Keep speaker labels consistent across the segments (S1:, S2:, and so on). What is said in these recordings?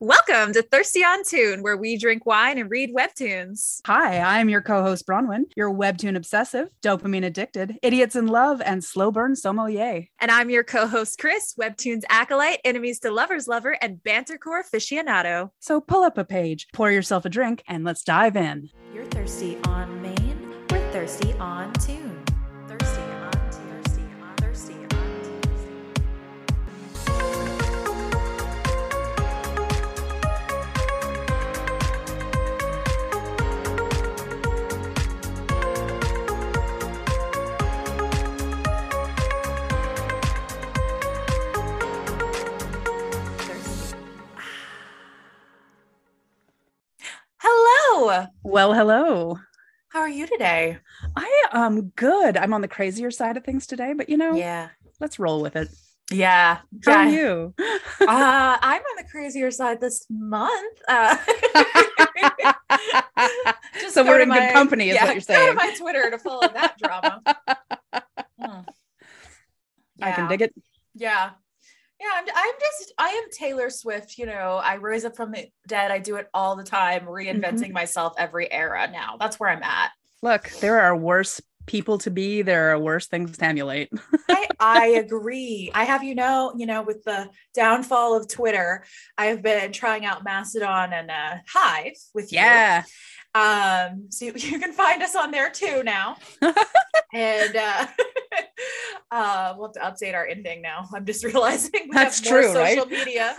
S1: Welcome to Thirsty on Toon, where we drink wine and read webtoons.
S2: Hi, I'm your co host, Bronwyn, your webtoon obsessive, dopamine addicted, idiots in love, and slow burn sommelier.
S1: And I'm your co host, Chris, webtoons acolyte, enemies to lovers lover, and bantercore aficionado.
S2: So pull up a page, pour yourself a drink, and let's dive in.
S1: You're thirsty on main, we're thirsty on Toon. Hello.
S2: Well, hello.
S1: How are you today?
S2: I am good. I'm on the crazier side of things today, but you know,
S1: Yeah.
S2: let's roll with it.
S1: Yeah.
S2: How are
S1: Yeah.
S2: you?
S1: uh, I'm on the crazier side this month. Uh, just
S2: So we're in good company, is
S1: yeah,
S2: what you're
S1: Go to
S2: saying.
S1: my Twitter to follow that drama. Hmm.
S2: I can dig it.
S1: Yeah. Yeah, I'm, I'm just, I am Taylor Swift. You know, I rise up from the dead. I do it all the time, reinventing
S2: Mm-hmm.
S1: myself every era now. That's where I'm at.
S2: Look, there are worse people to be, there are worse things to emulate.
S1: I, I agree. I have, you know, you know, with the downfall of Twitter, I have been trying out Mastodon and uh, Hive with you.
S2: Yeah.
S1: Um, so you, can find us on there too now. and uh, uh, we'll have to update our ending now. I'm just realizing we
S2: That's true, right?
S1: social media.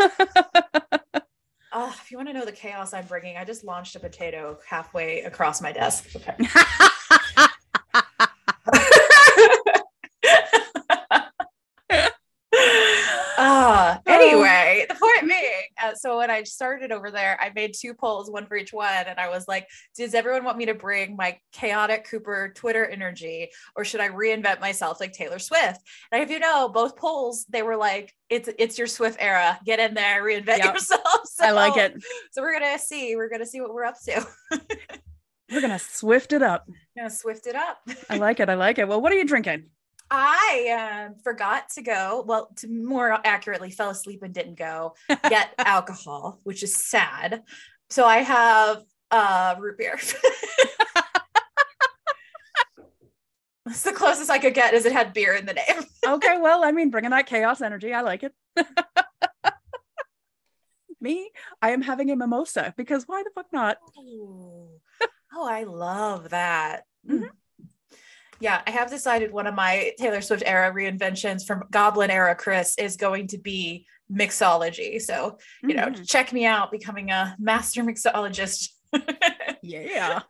S1: Oh, if you want to know the chaos I'm bringing, I just launched a potato halfway across my desk. Okay. Ah, anyway, the point being, uh, so when I started over there, I made two polls, one for each one, and I was like, "Does everyone want me to bring my chaotic Cooper Twitter energy, or should I reinvent myself like Taylor Swift?" And if you know, both polls, they were like, "It's it's your Swift era. Get in there, reinvent
S2: Yep.
S1: yourself."
S2: I like it.
S1: So we're gonna see. We're gonna see what we're up to.
S2: We're gonna swift it up.
S1: gonna Swift it up.
S2: I like it. I like it. Well, what are you drinking?
S1: I um, forgot to go. Well, to more accurately, fell asleep and didn't go get alcohol, which is sad. So I have uh, root beer. That's the closest I could get, is it had beer in the name.
S2: okay, well, I mean, bringing that chaos energy. I like it. Me, I am having a mimosa because why the fuck not?
S1: Oh, oh I love that.
S2: Mhm.
S1: Yeah, I have decided one of my Taylor Swift era reinventions from Goblin era Chris is going to be mixology. So, you know,
S2: Mhm.
S1: check me out becoming a master mixologist.
S2: yeah,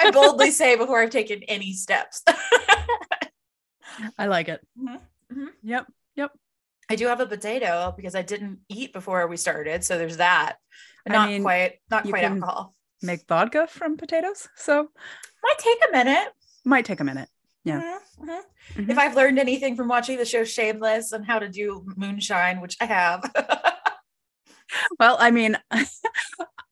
S1: I boldly say before I've taken any steps.
S2: I like it.
S1: Mhm, mhm.
S2: Yep, yep.
S1: I do have a potato because I didn't eat before we started, so there's that.
S2: I
S1: Not
S2: mean,
S1: quite, not quite alcohol.
S2: Make vodka from potatoes, so
S1: Might take a minute.
S2: might take a minute. Yeah.
S1: Mhm, mhm.
S2: Mhm.
S1: If I've learned anything from watching the show Shameless and how to do moonshine, which I have.
S2: Well, I mean,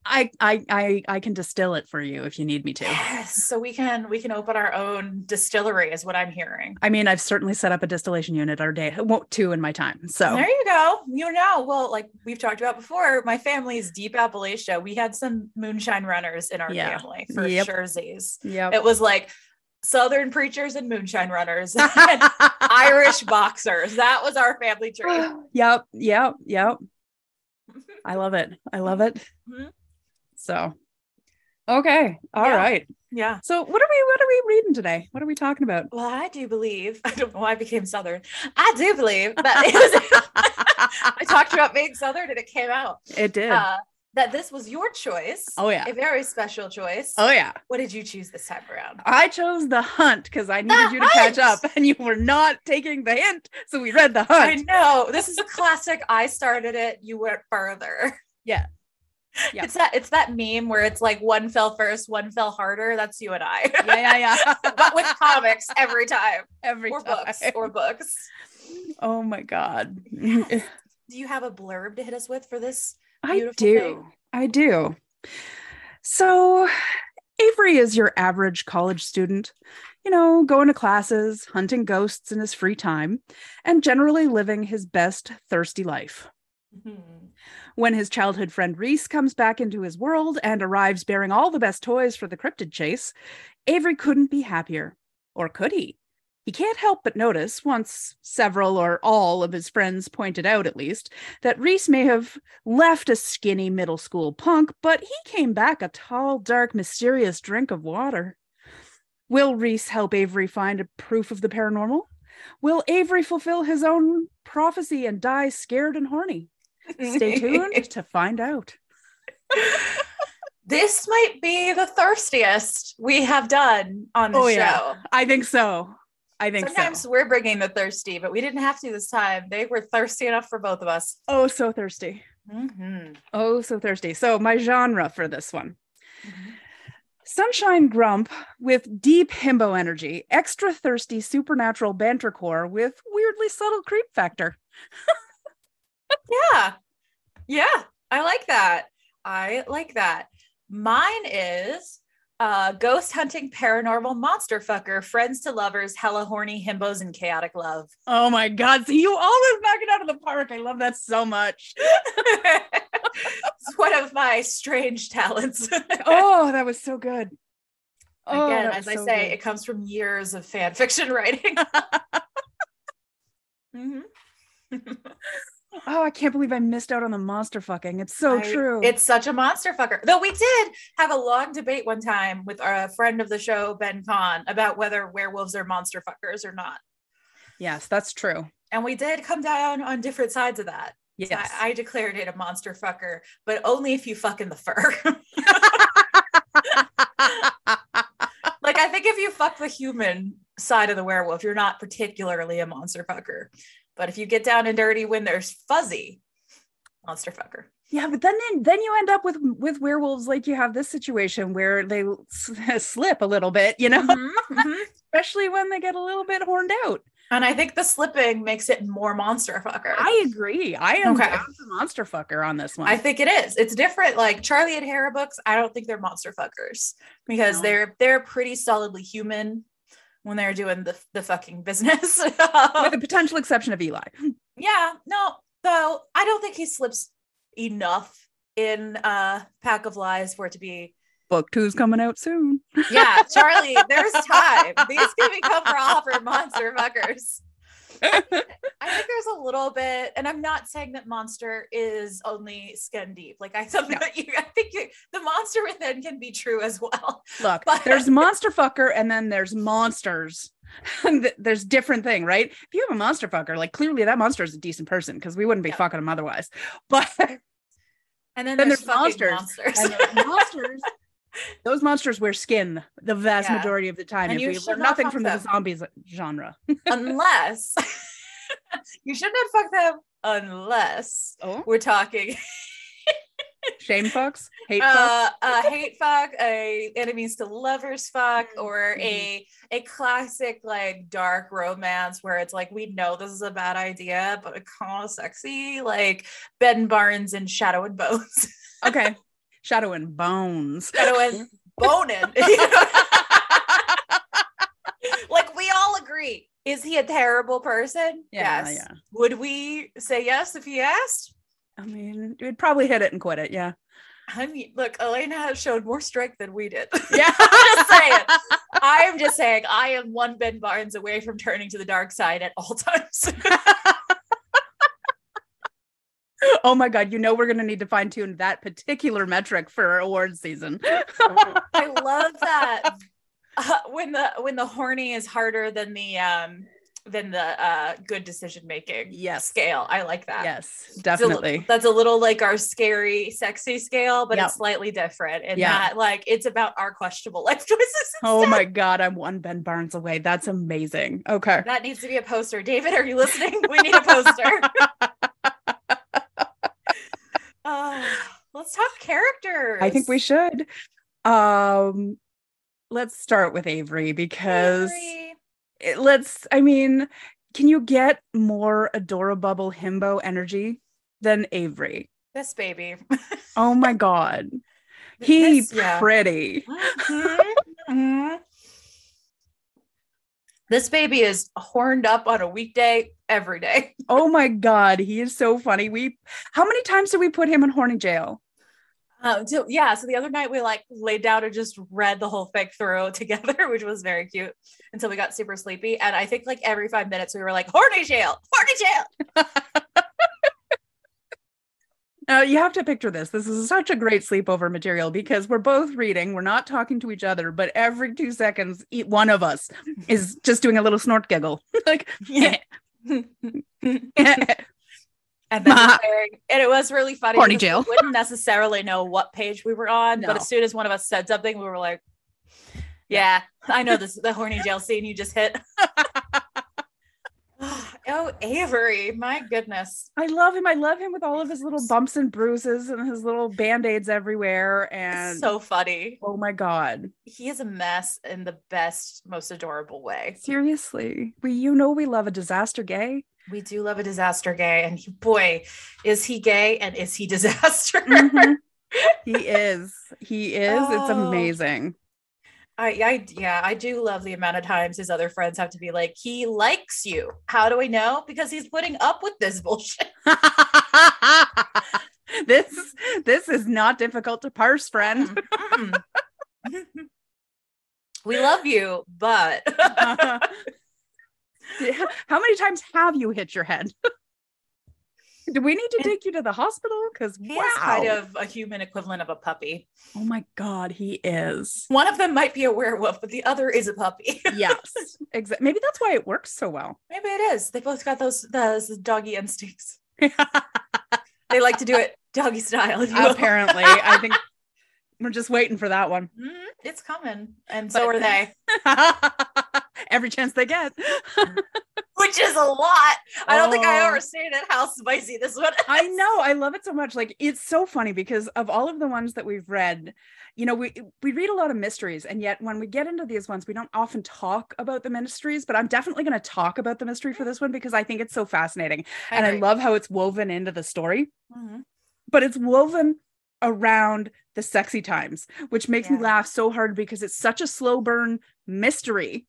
S2: I, I, I, I can distill it for you if you need me to.
S1: yes, so we can we can open our own distillery, is what I'm hearing.
S2: I mean, I've certainly set up a distillation unit our day, well, two in my time. So
S1: There you go. You know, well, like we've talked about before, my family is deep Appalachia. We had some moonshine runners in our
S2: Yeah.
S1: family for
S2: Yep.
S1: surezies.
S2: yeah,
S1: It was like Southern preachers and moonshine runners, and Irish boxers. That was our family tree.
S2: yep, yep, yep. I love it. I love it.
S1: Mhm.
S2: So, okay, all right.
S1: Yeah.
S2: So, what are we? What are we reading today? What are we talking about?
S1: Well, I do believe, I don't know why I became Southern. I do believe that it was, I talked about being Southern and it came out.
S2: It did.
S1: Uh, that this was your choice.
S2: oh yeah.
S1: A very special choice.
S2: Oh yeah.
S1: What did you choose this time around?
S2: I chose the hunt because I needed
S1: The
S2: you to catch up, and you were not taking the hint, so we read the Hunt.
S1: I know. This is a classic. I started it, you went further.
S2: Yeah. Yeah.
S1: It's that it's that meme where it's like one fell first, one fell harder. That's you and I.
S2: Yeah, yeah, yeah.
S1: but with comics every time.
S2: Every
S1: Or
S2: time.
S1: books. Or books.
S2: oh my god.
S1: Do you have a blurb to hit us with for this?
S2: I do.
S1: thing.
S2: I do. So, Avery is your average college student, you know, going to classes, hunting ghosts in his free time, and generally living his best thirsty life.
S1: Mhm.
S2: When his childhood friend Reese comes back into his world and arrives bearing all the best toys for the cryptid chase, Avery couldn't be happier. Or could he? He can't help but notice, once several or all of his friends pointed out at least, that Reese may have left a skinny middle school punk, but he came back a tall, dark, mysterious drink of water. Will Reese help Avery find a proof of the paranormal? Will Avery fulfill his own prophecy and die scared and horny? Stay tuned to find out.
S1: this might be the thirstiest we have done on the
S2: Oh,
S1: show.
S2: yeah. I think so. I think
S1: Sometimes
S2: so.
S1: we're bringing the thirsty, but we didn't have to this time. They were thirsty enough for both of us.
S2: Oh, so thirsty.
S1: Mhm.
S2: Oh, so thirsty. So, my genre for this one Sunshine Grump with deep himbo energy, extra thirsty supernatural banter core with weirdly subtle creep factor.
S1: Yeah. Yeah. I like that. I like that. Mine is uh ghost hunting paranormal monster fucker, friends to lovers, hella horny himbos and chaotic love.
S2: Oh my God. See, you always knock it out of the park. I love that so much.
S1: it's one of my strange talents.
S2: Oh, that was so good. Oh,
S1: Again, as
S2: was
S1: I say,
S2: good.
S1: it comes from years of fan fiction writing. Mhm.
S2: oh, I can't believe I missed out on the monster fucking. It's so
S1: I-
S2: true.
S1: It's such a monster fucker. Though we did have a long debate one time with our friend of the show, Ben Kahn, about whether werewolves are monster fuckers or not.
S2: yes, that's true.
S1: And we did come down on different sides of that.
S2: Yes.
S1: I, I declared it a monster fucker, but only if you fuck in the fur. like I think if you fuck the human side of the werewolf, you're not particularly a monster fucker. But if you get down and dirty when there's fuzzy, monster fucker.
S2: Yeah, but then then you end up with with werewolves like you have this situation where they slip a little bit, you know,
S1: Mhm, mhm.
S2: especially when they get a little bit horned out.
S1: And I think the slipping makes it more monster fucker.
S2: I agree. I am
S1: Okay.
S2: for monster fucker on this one.
S1: I think it is. It's different. Like Charlie O'Hara books, I don't think they're monster fuckers because
S2: No.
S1: they're they're pretty solidly human when they're doing the the fucking business.
S2: with the potential exception of Eli.
S1: yeah, no, though I don't think he slips enough in uh Pack of Lies for it to be.
S2: Book two's coming out soon.
S1: Yeah, Charlie, there's time. These can become for monster fuckers. I think there's a little bit, and I'm not saying that monster is only skin deep. Like I, something
S2: No.
S1: that you, I think you, the monster within can be true as well.
S2: Look,
S1: But-
S2: there's monster fucker and then there's monsters. There's different thing, right? If you have a monster fucker, like clearly that monster is a decent person because we wouldn't be
S1: Yeah.
S2: fucking him otherwise. But
S1: And then,
S2: Then
S1: there's,
S2: there's monsters.
S1: monsters.
S2: and those monsters, those monsters wear skin the vast
S1: Yeah.
S2: majority of the time.
S1: And
S2: if
S1: you
S2: we learn
S1: not
S2: nothing
S1: fuck
S2: from the zombies genre.
S1: unless you should not fuck them unless
S2: Oh,
S1: we're talking
S2: shame fucks, hate fucks.
S1: uh, a hate fuck, a enemies to lovers fuck, or
S2: Mhm.
S1: a a classic like dark romance where it's like we know this is a bad idea, but it's kind of sexy, like Ben Barnes and Shadow and Bones.
S2: Okay, shadow and bones.
S1: Shadow and Bonin. like we all agree. Is he a terrible person?
S2: Yeah,
S1: yes.
S2: yeah.
S1: Would we say yes if he asked?
S2: I mean, we'd probably hit it and quit it. Yeah.
S1: I mean, look, Alina has showed more strength than we did.
S2: Yeah.
S1: I'm just saying. I am just saying, I am one Ben Barnes away from turning to the dark side at all times.
S2: Oh my god, you know we're gonna need to fine tune that particular metric for awards season.
S1: I love that uh, when the when the horny is harder than the um than the uh good decision making
S2: Yes.
S1: scale. I like that.
S2: yes,
S1: a
S2: definitely.
S1: that's a little like our scary, sexy scale, but
S2: Yep.
S1: it's slightly different. And
S2: Yeah.
S1: that like it's about our questionable life choices.
S2: Oh my god, I'm one Ben Barnes away. That's amazing. Okay.
S1: That needs to be a poster. David, are you listening? We need a poster. Characters.
S2: I think we should. Um let's start with Avery because
S1: Avery.
S2: it- let's I mean, can you get more adorable bubble himbo energy than Avery?
S1: This baby.
S2: Oh my god. He
S1: This- yeah.
S2: pretty.
S1: Mhm, mhm. This baby is horned up on a weekday every day.
S2: Oh my god, he is so funny. We how many times did we put him in horny jail?
S1: Um, so yeah, so the other night we like laid down and just read the whole thing through together, which was very cute until we got super sleepy. And I think like every five minutes we were like, horny jail, horny jail.
S2: Now you have to picture this. This is such a great sleepover material because we're both reading, we're not talking to each other, but every two seconds, one of us is just doing a little snort giggle. like,
S1: Yeah. Eh, eh,
S2: eh.
S1: And then and it was really funny.
S2: Horny jail.
S1: We wouldn't necessarily know what page we were on, but as soon as one of us said something, we were like, "Yeah, I know this the horny jail scene you just hit." oh, Avery, my goodness.
S2: I love him. I love him with all of his little bumps and bruises and his little band-aids everywhere. And
S1: so funny.
S2: oh my god.
S1: He is a mess in the best, most adorable way.
S2: Seriously. We you know we love a disaster gay.
S1: We do love a disaster gay, and he, boy, is he gay and is he disaster?
S2: Mhm. he is. He is. It's
S1: Oh.
S2: amazing.
S1: I, I, yeah, I do love the amount of times his other friends have to be like, he likes you. How do we know? Because he's putting up with this bullshit.
S2: this this is not difficult to parse, friend.
S1: We love you, but
S2: How many times have you hit your head? Do we need to take you to the hospital? Because
S1: he
S2: wow.
S1: is kind of a human equivalent of a puppy.
S2: oh my god, he is.
S1: One of them might be a werewolf, but the other is a puppy.
S2: Yes, exactly. Maybe that's why it works so well.
S1: Maybe it is. They both got those those doggy instincts. They like to do it doggy style. if you will.
S2: Apparently, I think we're just waiting for that one.
S1: Mhm, it's coming, and so
S2: But-
S1: are they,
S2: Every chance they get.
S1: which is a lot. I don't think I
S2: Oh.
S1: overstated how spicy this one. Is.
S2: I know. I love it so much. Like it's so funny because of all of the ones that we've read, you know, we we read a lot of mysteries, and yet when we get into these ones, we don't often talk about the mysteries. But I'm definitely going to talk about the mystery for this one because I think it's so fascinating, and I love how it's woven into the story.
S1: Mhm.
S2: But it's woven around the sexy times, which makes me laugh so hard because it's such a slow burn mystery,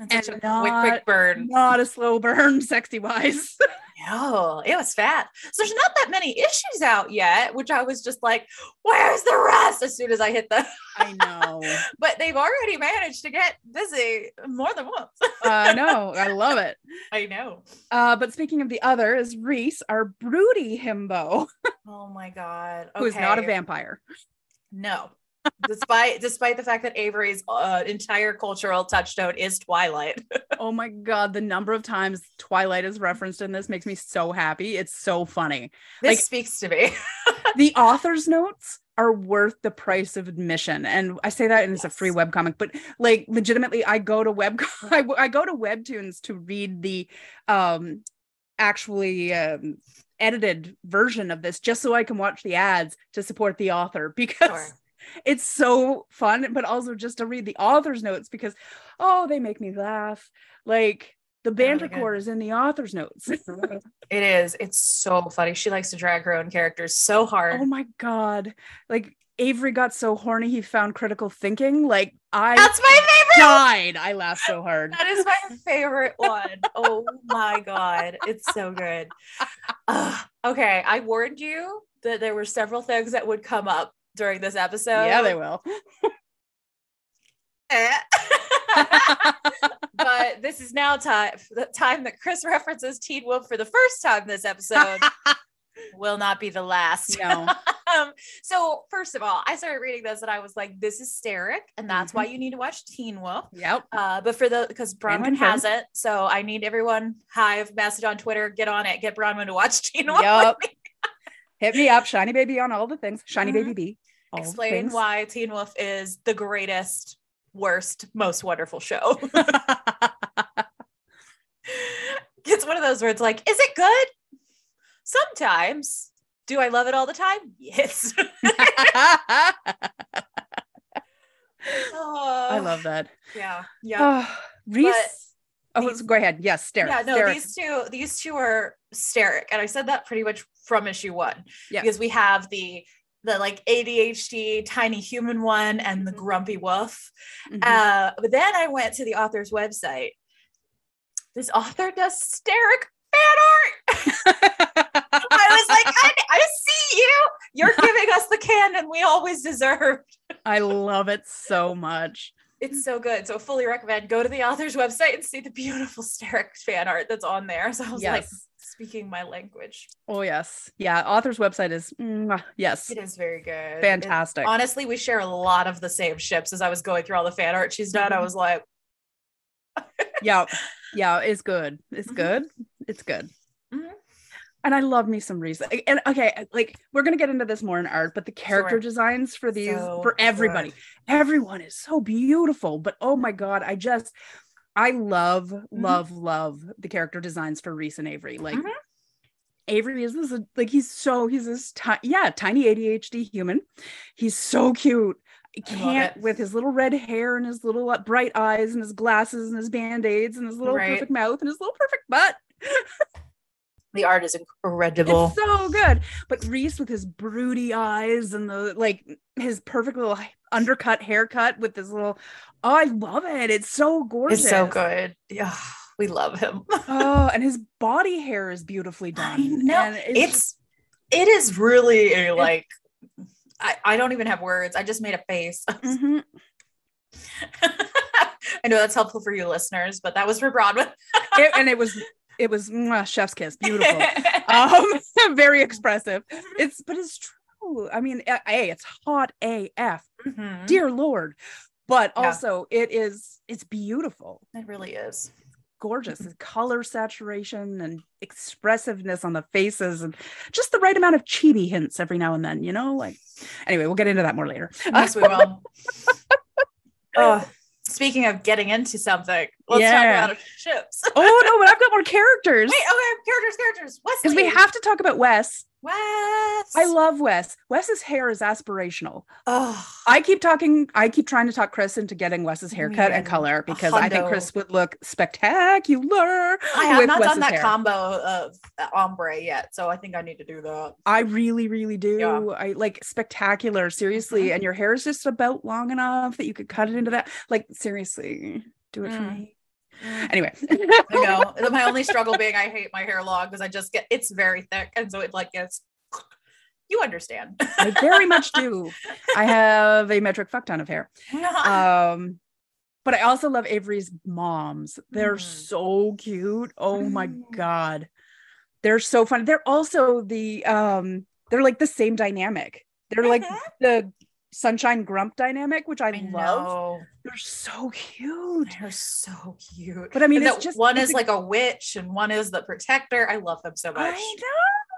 S1: And
S2: and
S1: a quick, quick
S2: not-
S1: burn.
S2: not a slow burn sexy wise.
S1: No, it was fat. So there's not that many issues out yet, which I was just like, where's the rest? As soon as I hit the,
S2: I know.
S1: but they've already managed to get busy more than once.
S2: I know. I love it.
S1: I know.
S2: Uh, but speaking of the other is Reese, our broody himbo,
S1: Oh my god.
S2: who is not a vampire.
S1: No. Despite despite the fact that Avery's uh, entire cultural touchstone is Twilight.
S2: Oh my god, the number of times Twilight is referenced in this makes me so happy. It's so funny.
S1: This
S2: Like-
S1: speaks to me.
S2: The author's notes are worth the price of admission. And I say that and it's a free
S1: Yes.
S2: webcomic, but like legitimately, I go to web I, I go to Webtoons to read the um actually um edited version of this just so I can watch the ads to support the author because
S1: Sure.
S2: It's so fun, but also just to read the author's notes because oh, they make me laugh. Like the
S1: oh
S2: banter
S1: good.
S2: core is in the author's notes.
S1: It is. It's so funny. She likes to drag her own characters so hard.
S2: oh my god. Like Avery got so horny he found critical thinking. Like I
S1: That's my favorite.
S2: died. I laughed so hard.
S1: That is my favorite one. Oh my god, it's so good. Okay, I warned you that there were several things that would come up during this episode.
S2: yeah, they will.
S1: Eh. but this is now time the time that Chris references Teen Wolf for the first time this episode will not be the last.
S2: no.
S1: um, so first of all, I started reading this and I was like, this is hysteric, and that's why you need to watch Teen Wolf.
S2: Yep.
S1: Uh, but for the because Bronwyn has it, so I need everyone hive message on Twitter, get on it, get Bronwyn to watch Teen Wolf.
S2: Yep.
S1: me.
S2: Hit me up, Shiny Baby on all the things. Shiny
S1: Mhm.
S2: Baby B.
S1: Explain
S2: things.
S1: why Teen Wolf is the greatest, worst, most wonderful show. it's one of those where it's like, is it good? Sometimes. Do I love it all the time? Yes.
S2: I oh, love that.
S1: Yeah. Yeah.
S2: Oh, Reese. oh,
S1: these-
S2: go ahead. Yes, stare.
S1: yeah, no,
S2: stare.
S1: these two, these two are Sterek, and I said that pretty much from issue one.
S2: Yeah.
S1: because we have the the like ADHD tiny human one and the
S2: Mhm.
S1: grumpy wolf.
S2: Mhm.
S1: Uh, but then I went to the author's website this author does Sterek fan art. I was like, I, I see you. You're giving us the canon we always deserved.
S2: I love it so much.
S1: It's so good. So fully recommend go to the author's website and see the beautiful Sterek fan art that's on there. So I was like
S2: Yes.
S1: Speaking my language.
S2: Oh yes. Yeah, author's website is yes.
S1: It is very good. It-
S2: Fantastic.
S1: honestly, we share a lot of the same ships. As I was going through all the fan art she's done, I
S2: Mhm.
S1: was like,
S2: yeah. Yeah, it's good. It's
S1: Mhm.
S2: good. It's good.
S1: Mhm.
S2: And I love me some reason. And okay, like we're gonna get into this more in art, but the character
S1: Sure.
S2: designs for these
S1: So
S2: for everybody,
S1: good.
S2: everyone is so beautiful. But oh my god, I just I love, love, love the character designs for Reese and Avery. Like
S1: Mhm.
S2: Avery is this like he's so he's this ti- yeah tiny ADHD human. He's so cute. I can't with his little red hair and his little uh, bright eyes and his glasses and his band aids and his little
S1: Right.
S2: perfect mouth and his little perfect butt.
S1: the art is incredible.
S2: It's so good. But Reese with his broody eyes and the like his perfect little undercut haircut with this little oh, I love it. It's so gorgeous.
S1: It's so good. Yeah, we love him.
S2: Oh, and his body hair is beautifully done.
S1: I know.
S2: And
S1: It's it is really a like I, I don't even have words. I just made a face.
S2: Mhm.
S1: I know that's helpful for you listeners, but that was for Bronwyn.
S2: It- and it was it was mwah, chef's kiss, beautiful. um very expressive. It's but it's true. I mean, a, it's hot AF.
S1: Mhm.
S2: Dear Lord. But
S1: Yeah.
S2: also it is it's beautiful.
S1: It really is.
S2: gorgeous the color saturation and expressiveness on the faces and just the right amount of chibi hints every now and then you know like anyway we'll get into that more later
S1: Yes, we will. oh, speaking of getting into something, let's
S2: Yeah.
S1: talk about ships.
S2: oh no but i've got more characters
S1: Wait, okay, characters, characters. Wesley.
S2: because we have to talk about wes
S1: Wes.
S2: i love wes wes's hair is aspirational
S1: Oh,
S2: i keep talking i keep trying to talk chris into getting wes's haircut and color because i think chris would look spectacular
S1: I have not
S2: Wes's
S1: done that
S2: hair.
S1: combo of uh, ombre yet, so I think I need to do that.
S2: I really, really do.
S1: Yeah.
S2: I like spectacular, seriously.
S1: Mhm.
S2: And your hair is just about long enough that you could cut it into that. Like, seriously, do it for
S1: Mm.
S2: me. Anyway,
S1: I know. My only struggle being I hate my hair long because I just get it's very thick, and so it like gets. You understand.
S2: I very much do. I have a metric fuck ton of hair. Um, but I also love Avery's moms. They're
S1: Mhm.
S2: so cute. Oh my
S1: Mm.
S2: god, they're so fun. They're also the um, they're like the same dynamic. They're like
S1: Mhm.
S2: the sunshine grump dynamic, which I,
S1: I
S2: love.
S1: know.
S2: They're so cute.
S1: They're so cute.
S2: But I mean, it's just
S1: one is
S2: a-
S1: like a witch and one is the protector. I love them so
S2: I know.
S1: much.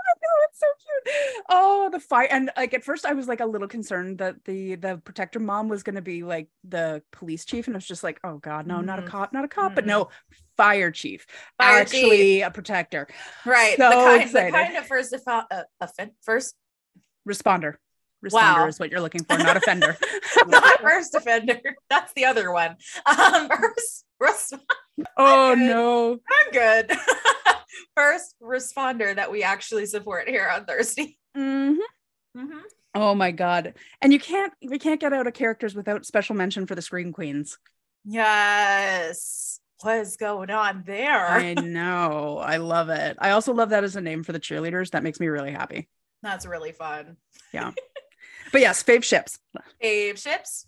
S2: I know it's so cute. Oh, the fire and like at first I was like a little concerned that the the protector mom was going to be like the police chief, and I was just like, oh god, no, not a
S1: Mhm.
S2: cop, not a cop, but
S1: Mm-mm.
S2: no, fire chief,
S1: Fire
S2: actually a protector,
S1: Right.
S2: So
S1: the, kind, the kind of first defa- uh, offen- first
S2: responder. Responder
S1: Wow.
S2: is what you're looking for, not offender.
S1: not first offender. That's the other one. Um first, res-
S2: oh
S1: good.
S2: no.
S1: I'm good. first responder that we actually support here on Thursday.
S2: Mhm.
S1: Mhm.
S2: Oh my god. And you can't we can't get out of characters without special mention for the Scream Queens.
S1: Yes. What is going on there?
S2: I know. I love it. I also love that as a name for the cheerleaders. That makes me really happy.
S1: That's really fun.
S2: But yes, fave ships.
S1: Babe ships,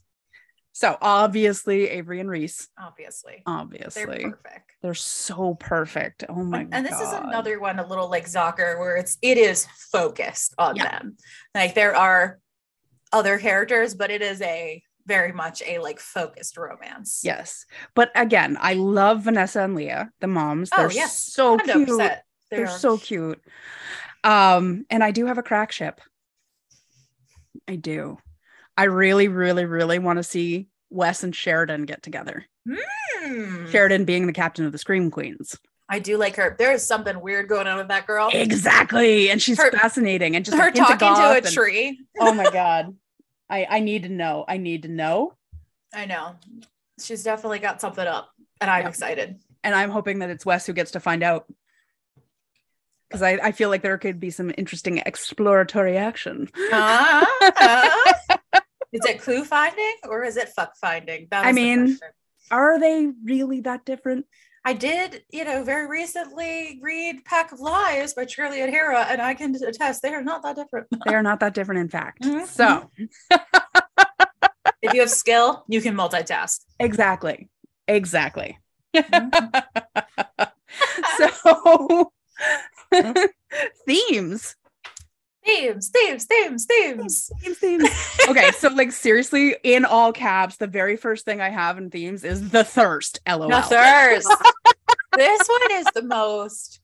S2: So obviously Avery and Reese.
S1: obviously.
S2: Obviously.
S1: They're perfect.
S2: They're, so perfect. Oh my
S1: and,
S2: god.
S1: and this is another one, a little like Zocker, where it's it is focused on
S2: Yeah.
S1: them. Like there are other characters, but it is a very much a like focused romance.
S2: Yes. But again, I love Vanessa and Leah, the moms.
S1: Oh
S2: They're
S1: yes.
S2: so cute.
S1: 100%.
S2: They're
S1: They're
S2: so cute. Um, and I do have a crack ship. I do. I really, really, really want to see Wes and Sheridan get together.
S1: Hmm.
S2: Sheridan being the captain of the Scream Queens.
S1: I do like her. There is something weird going on with that girl.
S2: Exactly. And she's
S1: Her-
S2: fascinating and just
S1: her talking to a
S2: and-
S1: tree.
S2: oh my god. I I need to know. I need to know.
S1: I know. She's definitely got something up, and I'm
S2: Yeah.
S1: excited.
S2: And I'm hoping that it's Wes who gets to find out. Because I, I feel like there could be some interesting exploratory action.
S1: Ah, is it clue finding or is it fuck finding? That
S2: I mean. Are they really that different?
S1: I did, you know, very recently read Pack of Lies by Charlie O'Hara, and I can attest they are not that different.
S2: They are not that different, in fact.
S1: Mhm.
S2: So,
S1: if you have skill, you can multitask.
S2: exactly. Exactly.
S1: Mhm.
S2: so, themes.
S1: themes, themes, themes, themes.
S2: Themes, themes. Okay, so like seriously, in all caps, the very first thing I have in themes is the thirst. LOL.
S1: The thirst. this one is the most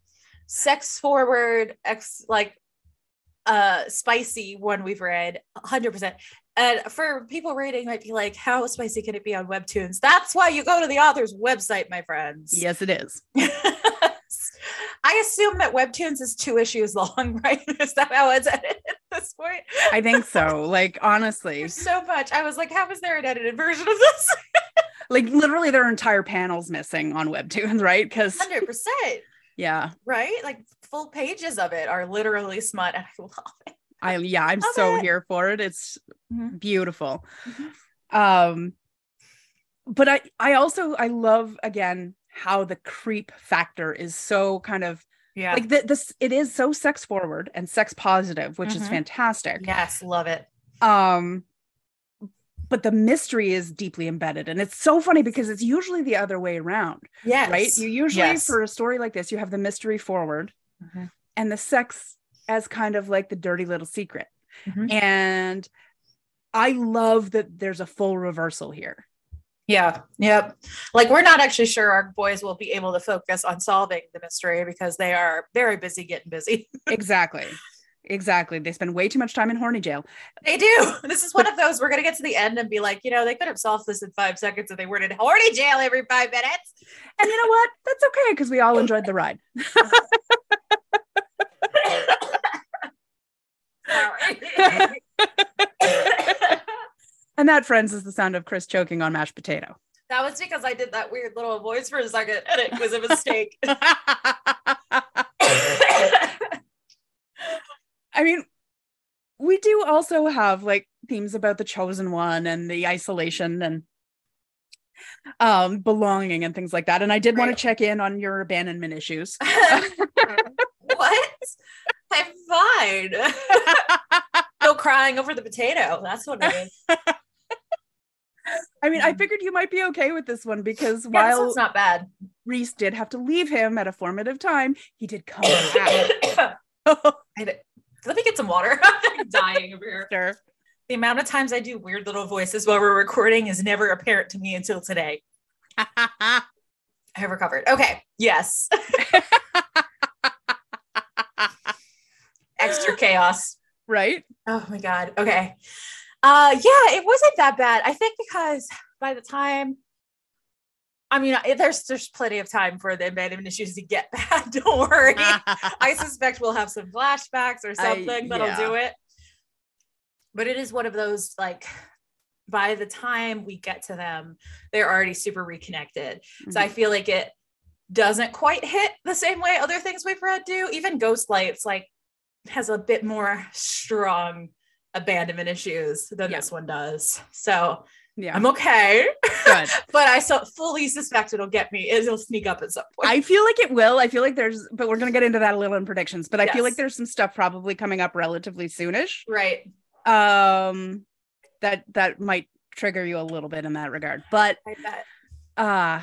S1: sex forward, ex like uh spicy one we've read 100%. And for people reading might be like, how spicy can it be on webtoons? That's why you go to the author's website, my friends.
S2: Yes, it is.
S1: I assume that webtoons is two issues long, right? Is that how it's edited at this point?
S2: I think so. Like honestly,
S1: There's so much. I was like, how is there an edited version of this?
S2: like literally there are entire panels missing on webtoons, right? Because
S1: 100%.
S2: yeah,
S1: right? Like full pages of it are literally smut. And I love it.
S2: I yeah, I'm
S1: Love
S2: so
S1: it.
S2: here for it. It's
S1: Mhm.
S2: beautiful.
S1: Mhm.
S2: Um but I I also I love again how the creep factor is so kind of
S1: Yeah.
S2: like th- this it is so sex forward and sex positive, which is
S1: Mhm.
S2: fantastic.
S1: yes, love it.
S2: Um but the mystery is deeply embedded and it's so funny because it's usually the other way around,
S1: Yes.
S2: right? You usually
S1: Yes.
S2: for a story like this you have the mystery forward
S1: Mhm.
S2: and the sex as kind of like the dirty little secret.
S1: Mhm.
S2: And I love that there's a full reversal here.
S1: Yeah. Yep. Like we're not actually sure our boys will be able to focus on solving the mystery because they are very busy getting busy.
S2: Exactly. exactly. They spend way too much time in horny jail.
S1: They do. This is one of those we're gonna get to the end and be like, you know, they could have solved this in five seconds if they weren't in horny jail every five minutes.
S2: And you know what? That's okay because we all enjoyed the ride.
S1: Sorry.
S2: And that, friends, is the sound of Chris choking on mashed potato.
S1: that was because I did that weird little voice for a second and it was a mistake.
S2: I mean, we do also have like themes about the chosen one and the isolation and um belonging and things like that. And I did want to check in on your abandonment issues.
S1: what? I'm fine. Still crying over the potato. That's what it is.
S2: I mean, I
S1: Mhm.
S2: figured you might be okay with this one because
S1: Yeah,
S2: while
S1: it's not bad.
S2: Reese did have to leave him at a formative time, he did come back.
S1: Let me get some water. I'm dying over here.
S2: Sure.
S1: The amount of times I do weird little voices while we're recording is never apparent to me until today. I have recovered. Okay. Yes. Extra chaos.
S2: right?
S1: Oh my god. Okay. Uh yeah, it wasn't that bad. I think because by the time I mean, there's there's plenty of time for the abandonment issues to get bad. Don't worry. I suspect we'll have some flashbacks or something that'll
S2: yeah.
S1: do it. But it is one of those like by the time we get to them, they're already super reconnected. So I feel like it doesn't quite hit the same way other things we've read do. Even Ghost Lights like has a bit more strong abandonment issues than
S2: Yeah.
S1: this one does. So
S2: yeah.
S1: I'm okay.
S2: good.
S1: but I so fully suspect it'll get me. It'll sneak up at some point.
S2: I feel like it will. I feel like there's, but we're gonna get into that a little in predictions. But I feel like there's some stuff probably coming up relatively soonish.
S1: right.
S2: Um, that that might trigger you a little bit in that regard. But
S1: I bet.
S2: uh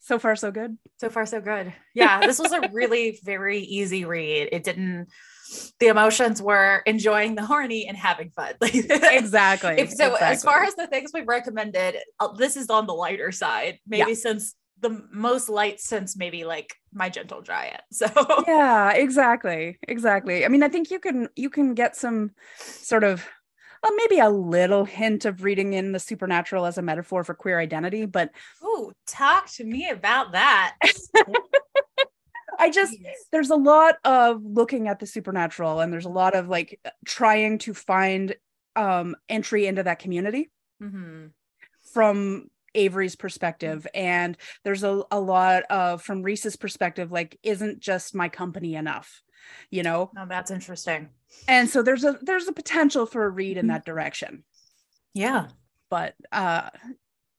S2: so far so good.
S1: So far, so good. Yeah, this was a really very easy read. It didn't. The emotions were enjoying the horny and having fun.
S2: Exactly.
S1: If so, as far as the things we've recommended, uh, this is on the lighter side. Maybe since the most light since maybe like my gentle giant. So
S2: yeah exactly exactly i mean i think you can you can get some sort of well, maybe a little hint of reading in the supernatural as a metaphor for queer identity but
S1: Ooh, talk to me about that.
S2: i just there's a lot of looking at the supernatural and there's a lot of like trying to find um entry into that community
S1: Mhm.
S2: from Avery's perspective and there's a, a lot of from Reese's perspective like isn't just my company enough you know
S1: Oh, that's interesting.
S2: and so there's a there's a potential for a read in that direction
S1: Yeah.
S2: but uh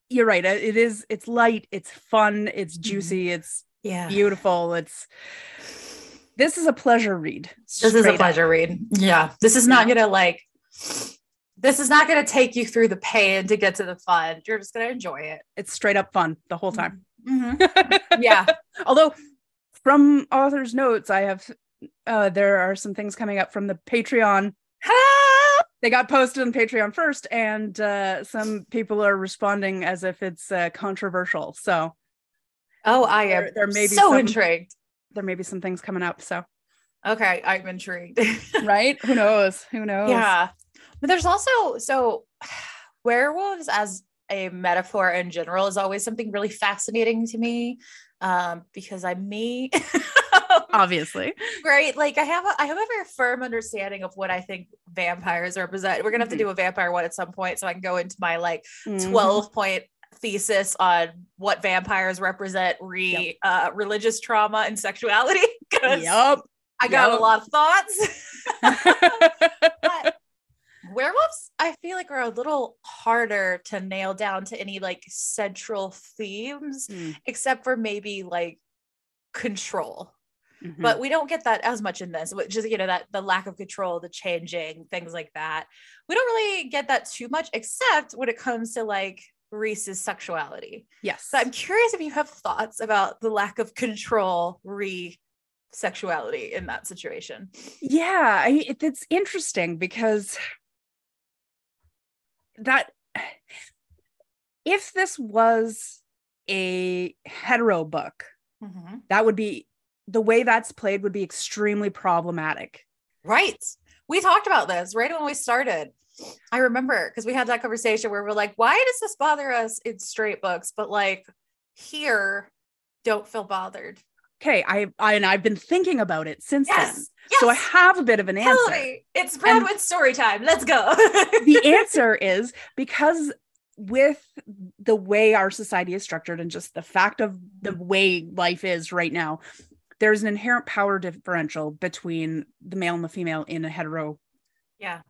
S2: you're right. It it is. It's light. It's fun. It's
S1: Mm-hmm.
S2: juicy. It's
S1: Yeah.
S2: beautiful. It's. This is a pleasure read.
S1: This is a
S2: straight up.
S1: pleasure read. Yeah. This is not gonna like this is not gonna take you through the pain to get to the fun. You're just gonna enjoy it.
S2: It's straight up fun the whole time.
S1: Mhm. Yeah.
S2: Although, from author's notes, I have uh, there are some things coming up from the Patreon. They got posted on Patreon first, and uh, some people are responding as if it's uh, controversial. So
S1: oh, I am
S2: There- there may be
S1: so
S2: some-
S1: intrigued.
S2: there may be some things coming up. So
S1: Okay, I'm intrigued.
S2: right, who knows? Who knows?
S1: yeah. But there's also so werewolves as a metaphor in general is always something really fascinating to me. Um, because I'm me.
S2: obviously.
S1: right like i have a i have a very firm understanding of what i think vampires represent we're gonna have to
S2: Mhm.
S1: do a vampire one at some point so i can go into my like
S2: Mhm.
S1: 12 point thesis on what vampires represent re uh religious trauma and sexuality
S2: Yep.
S1: i got
S2: Yep.
S1: a lot of thoughts but werewolves i feel like are a little harder to nail down to any like central themes
S2: Mm,
S1: except for maybe like control
S2: mhm.
S1: but we don't get that as much in this which is you know that the lack of control the changing things like that we don't really get that too much except when it comes to like reese's sexuality.
S2: Yes.
S1: so i'm curious if you have thoughts about the lack of control re sexuality in that situation.
S2: Yeah I, it, it's interesting because that if this was a hetero book mm-hmm. that would be the way that's played would be extremely problematic.
S1: Right. We talked about this right when we started i remember because we had that conversation where we're like why does this bother us in straight books but like here don't feel bothered
S2: okay I, I and i've been thinking about it since
S1: yes,
S2: then
S1: yes.
S2: so i have a bit of an
S1: Tell
S2: answer
S1: me. It's Bronwyn story time. Let's go.
S2: the answer is because with the way our society is structured and just the fact of the way life is right now there's an inherent power differential between the male and the female in a hetero
S1: yeah.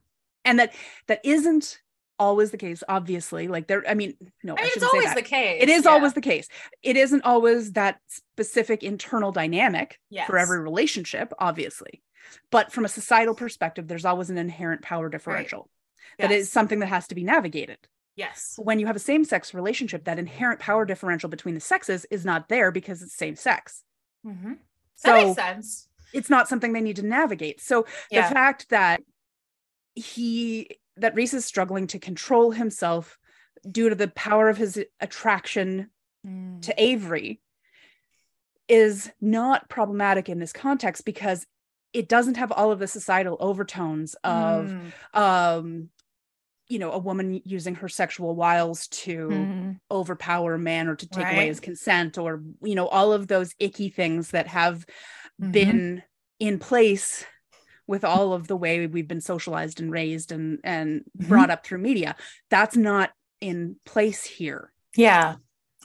S2: And that that isn't always the case obviously like there i mean no
S1: I mean, it's always
S2: that.
S1: the case.
S2: it is
S1: Yeah.
S2: always the case it isn't always that specific internal dynamic
S1: yes.
S2: for every relationship obviously but from a societal perspective there's always an inherent power differential that
S1: Yes.
S2: is something that has to be navigated
S1: Yes.
S2: when you have a same sex relationship, that inherent power differential between the sexes is not there because it's same sex.
S1: Mhm.
S2: So
S1: makes sense.
S2: it's not something they need to navigate. So
S1: Yeah.
S2: the fact that he, that Reese is struggling to control himself due to the power of his attraction
S1: Mm.
S2: to Avery is not problematic in this context because it doesn't have all of the societal overtones of
S1: Mm.
S2: um you know a woman using her sexual wiles to
S1: Mhm.
S2: overpower a man or to take away his consent or you know all of those icky things that have
S1: Mhm.
S2: been in place with all of the way we've been socialized and raised and and
S1: Mhm.
S2: brought up through media that's not in place here
S1: Yeah.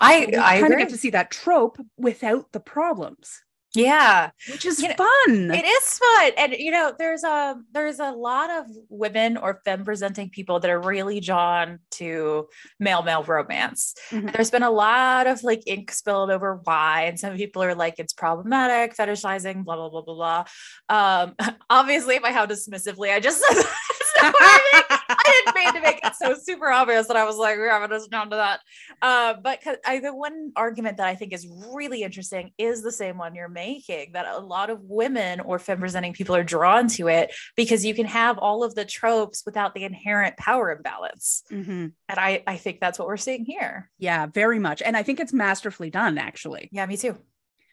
S1: I I
S2: kind of get to see that trope without the problems
S1: yeah.
S2: which is
S1: You know,
S2: fun
S1: It is fun. And you know, there's a there's a lot of women or femme presenting people that are really drawn to male male romance.
S2: Mhm.
S1: And there's been a lot of like ink spilled over why. And some people are like, it's problematic, fetishizing, blah, blah, blah, blah, blah. Um, obviously, by how dismissively I just said that. So I I didn't mean to make it so super obvious that I was like, we're having us down to that. Uh, but 'cause I, the one argument that I think is really interesting is the same one you're making that a lot of women or femme presenting people are drawn to it because you can have all of the tropes without the inherent power imbalance.
S2: Mhm.
S1: And I, I think that's what we're seeing here.
S2: yeah very much and i think it's masterfully done actually
S1: Yeah, me too.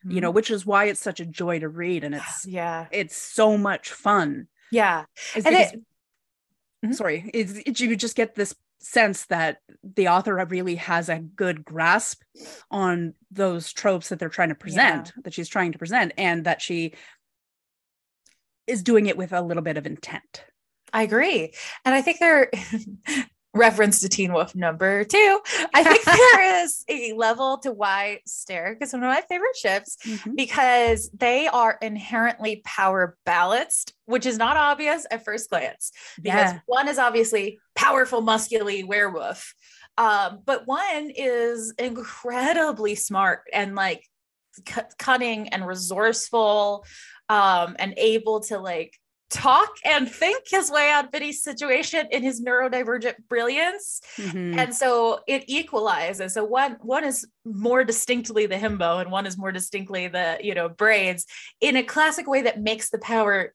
S2: you know which is why it's such a joy to read and it's
S1: yeah,
S2: it's so much fun
S1: yeah. And it- Mhm.
S2: sorry it's, it, you just get this sense that the author really has a good grasp on those tropes that they're trying to present that she's trying to present and that she is doing it with a little bit of intent
S1: I agree. And I think there reference to Teen Wolf number two. I think there is a level to why Sterek is one of my favorite ships because they are inherently power balanced, which is not obvious at first glance. Because
S2: Yeah.
S1: one is obviously powerful, muscularly werewolf. Um, but one is incredibly smart and like c- cunning and resourceful um, and able to like talk and think his way out of any situation in his neurodivergent brilliance
S2: Mhm.
S1: and so it equalizes so one one is more distinctly the himbo and one is more distinctly the you know braids in a classic way that makes the power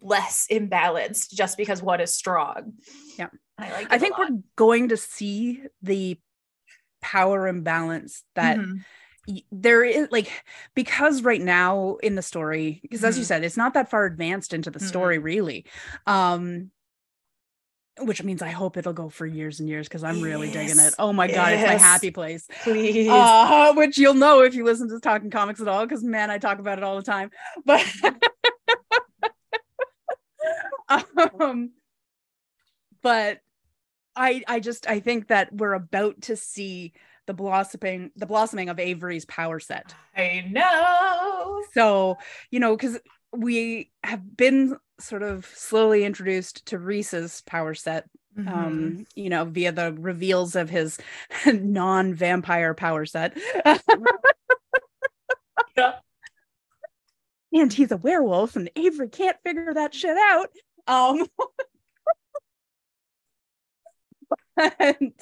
S1: less imbalanced just because one is strong
S2: Yeah.
S1: i like
S2: I think we're going to see the power imbalance that
S1: Mhm.
S2: There is like because right now in the story because as you
S1: Mhm.
S2: said it's not that far advanced into the
S1: Mhm.
S2: story really um which means i hope it'll go for years and years because i'm really digging it. Oh my god it's my happy place.
S1: Please.
S2: Uh which you'll know if you listen to talking comics at all because man i talk about it all the time. But um but i i just i think that we're about to see the blossoming the blossoming of avery's power set
S1: i know
S2: so you know because we have been sort of slowly introduced to reese's power set
S1: Mhm.
S2: um you know via the reveals of his non-vampire power set
S1: Yeah.
S2: and he's a werewolf and avery can't figure that shit out um and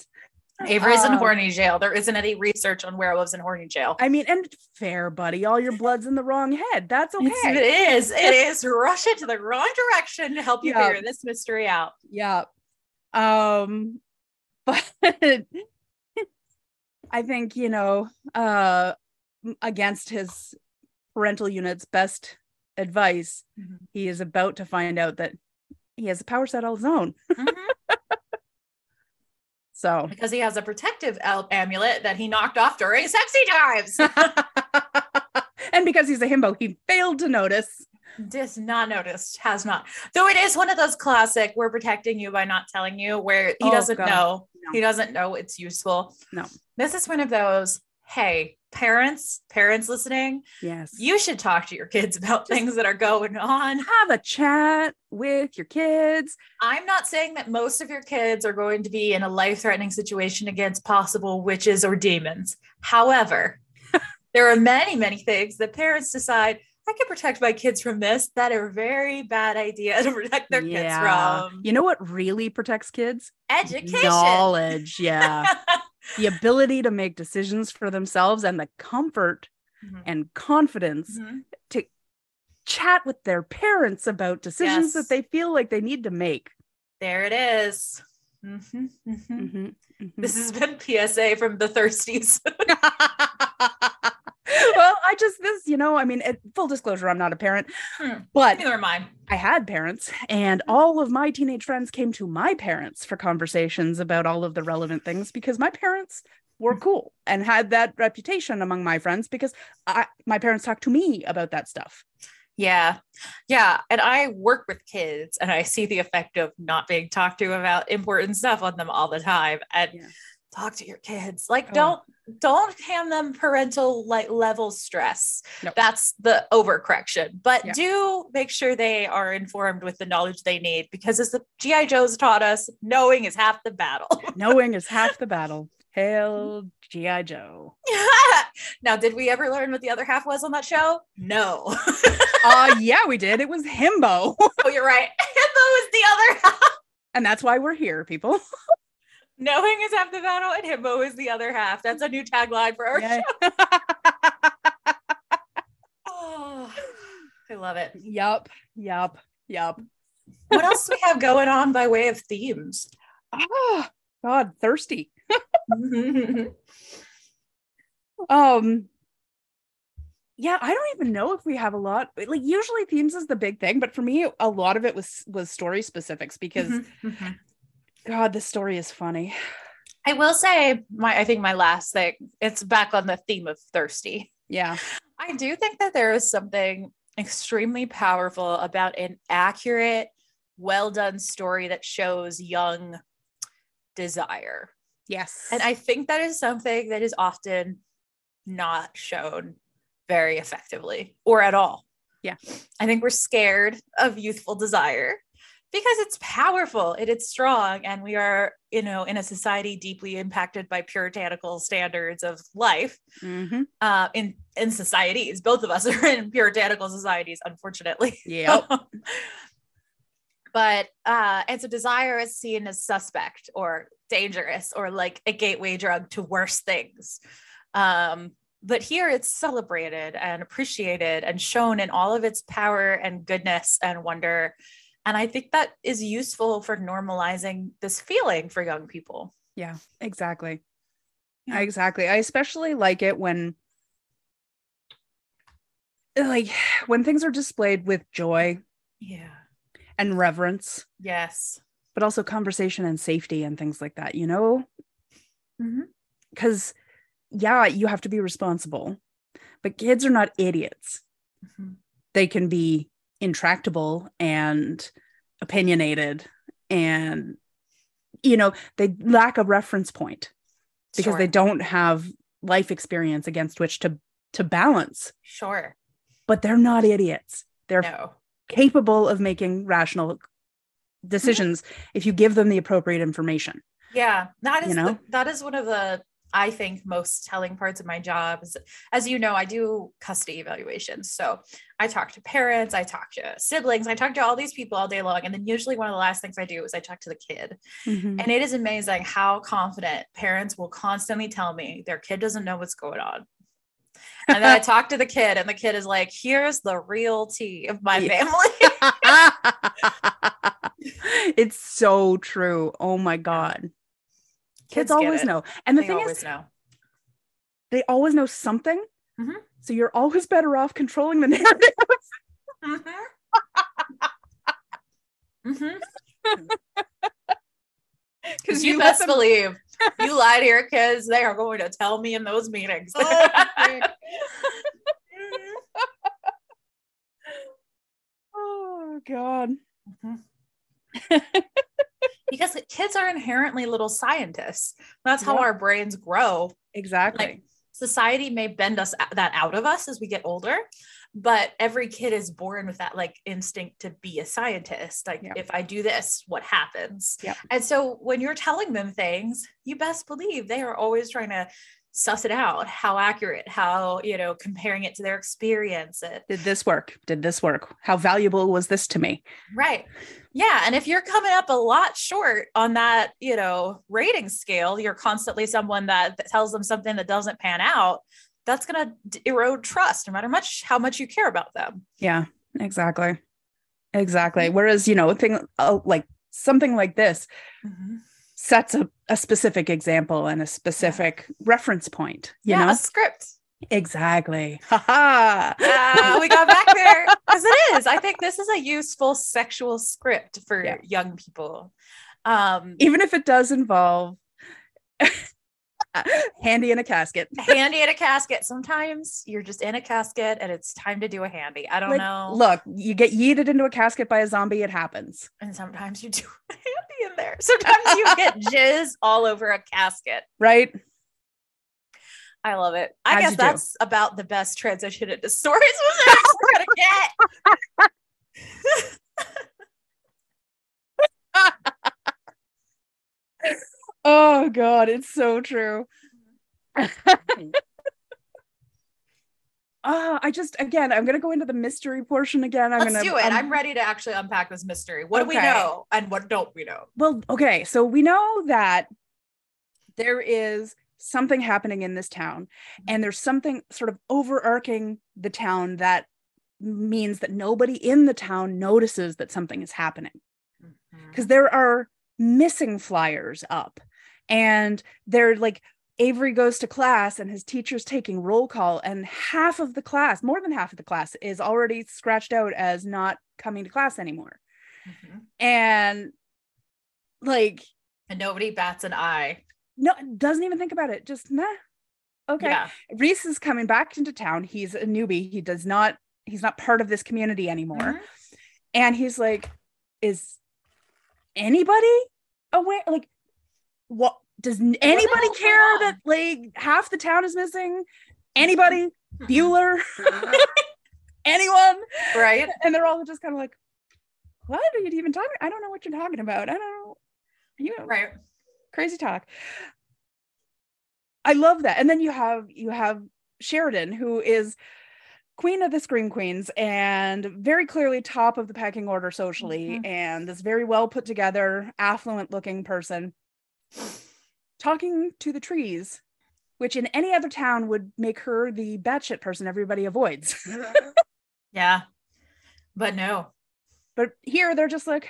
S1: Avery's in
S2: um,
S1: horny jail. There isn't any research on werewolves in horny jail.
S2: i mean and fair buddy all your blood's in the wrong head that's okay
S1: It's- it is. It is. Rush it to the wrong direction to help you
S2: Yeah.
S1: figure this mystery out.
S2: yeah um but i think you know uh against his parental unit's best advice
S1: Mhm.
S2: he is about to find out that he has a power set all his own so
S1: Because he has a protective amulet that he knocked off during sexy times.
S2: and because he's a himbo he failed to notice
S1: Does not noticed, has not. Though it is one of those classic, we're protecting you by not telling you, where he
S2: Oh,
S1: doesn't
S2: God.
S1: know.
S2: No.
S1: He doesn't know it's useful.
S2: No.
S1: This is one of those, hey, parents, parents listening,
S2: yes
S1: you should talk to your kids about things that are going on.
S2: have a chat with your kids
S1: I'm not saying that most of your kids are going to be in a life threatening situation against possible witches or demons. However, there are many, many things that parents decide I can protect my kids from this that are very bad idea to protect their kids from.
S2: you know what really protects kids
S1: Education.
S2: knowledge yeah the ability to make decisions for themselves and the comfort
S1: Mhm.
S2: and confidence
S1: Mhm.
S2: chat with their parents about decisions
S1: Yes.
S2: that they feel like they need to make
S1: There it is. Mhm, mhm.
S2: Mhm, mhm.
S1: This has been PSA from the Thirsties.
S2: well i just this you know i mean it, full disclosure i'm not a parent
S1: Hmm.
S2: but
S1: Neither am I.
S2: i had parents and all of my teenage friends came to my parents for conversations about all of the relevant things because my parents were cool and had that reputation among my friends because I, my parents talked to me about that stuff
S1: Yeah. Yeah. And I work with kids and I see the effect of not being talked to about important stuff on them all the time. And
S2: Yeah.
S1: Talk to your kids. Like
S2: Oh.
S1: don't don't hand them parental like level stress.
S2: Nope.
S1: That's the overcorrection. But
S2: Yeah.
S1: do make sure they are informed with the knowledge they need because as the GI Joes taught us, knowing is half the battle.
S2: knowing is half the battle hail gi joe
S1: now, did we ever learn what the other half was on that show? No.
S2: uh yeah we did it was himbo
S1: oh, you're right. Himbo is the other half.
S2: and that's why we're here people
S1: Knowing is half the battle and himbo is the other half. That's a new tagline for our
S2: Yeah.
S1: show. Oh, I love it.
S2: yup yup yup
S1: What else do we have going on by way of themes?
S2: oh god thirsty um yeah i don't even know if we have a lot like usually themes is the big thing but for me a lot of it was was story specifics because
S1: Mhm.
S2: God this story is funny
S1: I will say my I think my last thing, it's back on the theme of thirsty.
S2: yeah
S1: I do think that there is something extremely powerful about an accurate, well done story that shows young desire.
S2: yes
S1: And I think that is something that is often not shown very effectively or at all.
S2: Yeah.
S1: I think we're scared of youthful desire because it's powerful and it is strong and we are you know in a society deeply impacted by puritanical standards of life
S2: Mhm.
S1: uh in in societies. Both of us are in puritanical societies unfortunately.
S2: Yeah
S1: but uh and so desire is seen as suspect or dangerous or like a gateway drug to worse things. Um but here it's celebrated and appreciated and shown in all of its power and goodness and wonder and i think that is useful for normalizing this feeling for young people
S2: Yeah, exactly.
S1: Yeah.
S2: Exactly. I especially like it when like when things are displayed with joy
S1: yeah
S2: and reverence,
S1: yes
S2: but also conversation and safety and things like that, you know?
S1: Mhm.
S2: Cuz yeah, you have to be responsible. But kids are not idiots.
S1: Mhm.
S2: They can be intractable and opinionated and you know, they lack a reference point. because they don't have life experience against which to to balance.
S1: Sure.
S2: But they're not idiots. They're
S1: no.
S2: capable of making rational decisions if you give them the appropriate information.
S1: Yeah, that is You
S2: know?
S1: the, that is one of the I think most telling parts of my job is as you know I do custody evaluations. So I talk to parents, I talk to siblings, I talk to all these people all day long and then usually one of the last things I do is I talk to the kid.
S2: Mhm.
S1: And it is amazing how confident parents will constantly tell me their kid doesn't know what's going on. And then I talk to the kid and the kid is like, "Here's the real tea of my
S2: Yeah.
S1: family."
S2: it's so true oh my god kids,
S1: get
S2: always know. And the
S1: They
S2: thing
S1: always
S2: is
S1: know.
S2: they always know something.
S1: Mhm.
S2: so you're always better off controlling the narrative.
S1: Mm-hmm.
S2: because
S1: you,
S2: you
S1: best
S2: them
S1: believe. You lie to your kids, they are going to tell me in those meetings.
S2: oh god
S1: because kids are inherently little scientists. That's how
S2: Yeah.
S1: our brains grow.
S2: exactly
S1: Society may bend us uh, that out of us as we get older, but every kid is born with that like instinct to be a scientist. Like
S2: Yeah.
S1: if I do this, what happens?
S2: Yeah.
S1: And so when you're telling them things, you best believe they are always trying to suss it out, how accurate, how, you know, comparing it to their experience.
S2: Did this work did this work how valuable was this to me
S1: Right. Yeah. And if you're coming up a lot short on that, you know, rating scale, you're constantly someone that, that tells them something that doesn't pan out. That's going to erode trust no matter much how much you care about them.
S2: Yeah, exactly. Exactly. Whereas, you know, thing uh, like something like this sets a, a specific example and a specific reference point, you
S1: yeah,
S2: know?
S1: a script.
S2: Exactly. Ha
S1: Ah, we got back there because it is. I think this is a useful sexual script for
S2: Yeah.
S1: young people. Um,
S2: Even if it does involve handy in a casket.
S1: handy in a casket. Sometimes you're just in a casket and it's time to do a handy. I don't
S2: Like,
S1: know.
S2: Look, you get yeeted into a casket by a zombie, it happens.
S1: and sometimes you do a handy in there. Sometimes you get jizz all over a casket.
S2: Right?
S1: I love it. I guess
S2: you do.
S1: that's about the best transition into stories we're gonna get.
S2: Oh god, it's so true. Ah, I just again, I'm gonna go into the mystery portion again. I'm
S1: Let's
S2: gonna
S1: do it.
S2: um,
S1: I'm ready to actually unpack this mystery. What do we know and what don't we know?
S2: Well, okay, so we know that there is something happening in this town, and there's something sort of overarching the town that means that nobody in the town notices that something is happening because there are missing flyers up, and they're like Avery goes to class and his teacher's taking roll call, and half of the class, more than half of the class, is already scratched out as not coming to class anymore.
S1: Mhm.
S2: And like
S1: And nobody bats an eye.
S2: no doesn't even think about it just nah okay
S1: Yeah.
S2: reese is coming back into town he's a newbie he does not he's not part of this community anymore
S1: Mhm.
S2: and he's like is anybody aware like what does anybody care that like half the town is missing anybody bueller anyone
S1: Right.
S2: and they're all just kind of like what are you even talking? I don't know what you're talking about. I don't know. You know,
S1: Right.
S2: crazy talk. I love that. And then you have you have Sheridan, who is queen of the Scream Queens and very clearly top of the pecking order socially,
S1: Mhm.
S2: and this very well put together, affluent looking person talking to the trees, which in any other town would make her the batshit person everybody avoids.
S1: Yeah. But no.
S2: but here they're just like,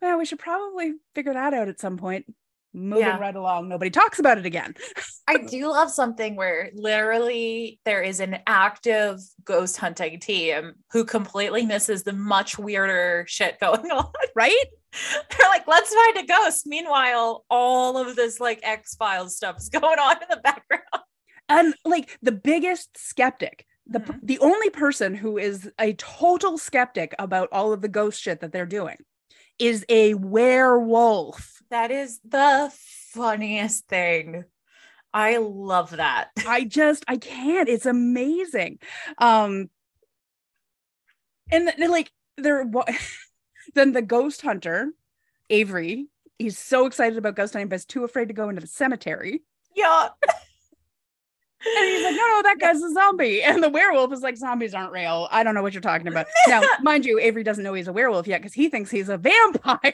S2: well, we should probably figure that out at some point. Moving
S1: Yeah.
S2: right along. Nobody talks about it again.
S1: I do love something where literally there is an active ghost hunting team who completely misses the much weirder shit going on.
S2: Right?
S1: They're like, let's find a ghost. Meanwhile, all of this like X Files stuff is going on in the background.
S2: and like the biggest skeptic the
S1: Mhm.
S2: the only person who is a total skeptic about all of the ghost shit that they're doing is a werewolf
S1: That is the funniest thing. I love that.
S2: i just i can't it's amazing um and then like there then the ghost hunter avery he's so excited about ghost hunting but is too afraid to go into the cemetery
S1: Yeah.
S2: And he's like, no, no, that guy's a zombie. And the werewolf is like, zombies aren't real. I don't know what you're talking about. Now, mind you, Avery doesn't know he's a werewolf yet because he thinks he's a vampire.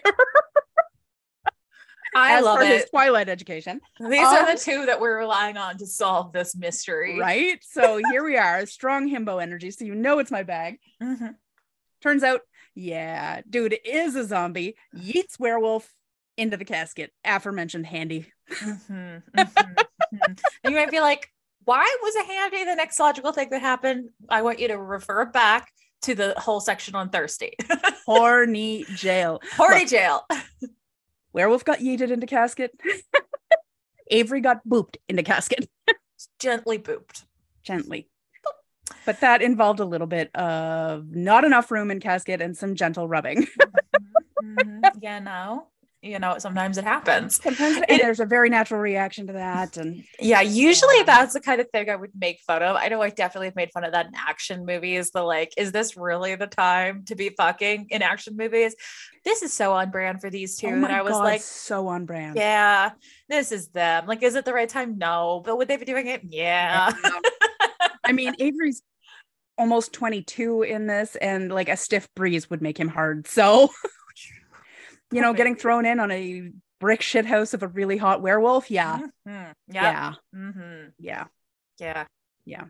S1: I
S2: as
S1: love
S2: per his
S1: it.
S2: Twilight education,
S1: These
S2: Um,
S1: are the two that we're relying on to solve this mystery.
S2: right? So here we are, strong himbo energy. So you know it's my bag.
S1: Mhm.
S2: Turns out, yeah, dude is a zombie. Yeets werewolf into the casket. Aforementioned handy.
S1: Mhm, mhm, mhm. And you might be like, why was a handy the next logical thing that happened? I want you to refer back to the whole section on Thursday.
S2: Horny jail.
S1: Horny
S2: Look.
S1: jail.
S2: Werewolf got yeeted into casket. Avery got booped into casket.
S1: Gently booped.
S2: gently. But that involved a little bit of not enough room in casket and some gentle rubbing.
S1: Mhm. Yeah, no. You know, sometimes it happens.
S2: Sometimes and
S1: It-
S2: there's a very natural reaction to that. And
S1: Yeah, usually that's the kind of thing I would make fun of. I know I definitely have made fun of that in action movies. The like, is this really the time to be fucking in action movies? This is so on brand for these two
S2: oh and
S1: I was
S2: God,
S1: like,
S2: so on brand.
S1: yeah, this is them. Like, is it the right time? No. But would they be doing it? Yeah.
S2: I mean, Avery's almost 22 in this, and like a stiff breeze would make him hard. So, you know, getting thrown in on a brick shit house of a really hot werewolf. Yeah.
S1: Mhm.
S2: Yeah.
S1: Yeah. hmm
S2: Yeah.
S1: Yeah.
S2: Yeah.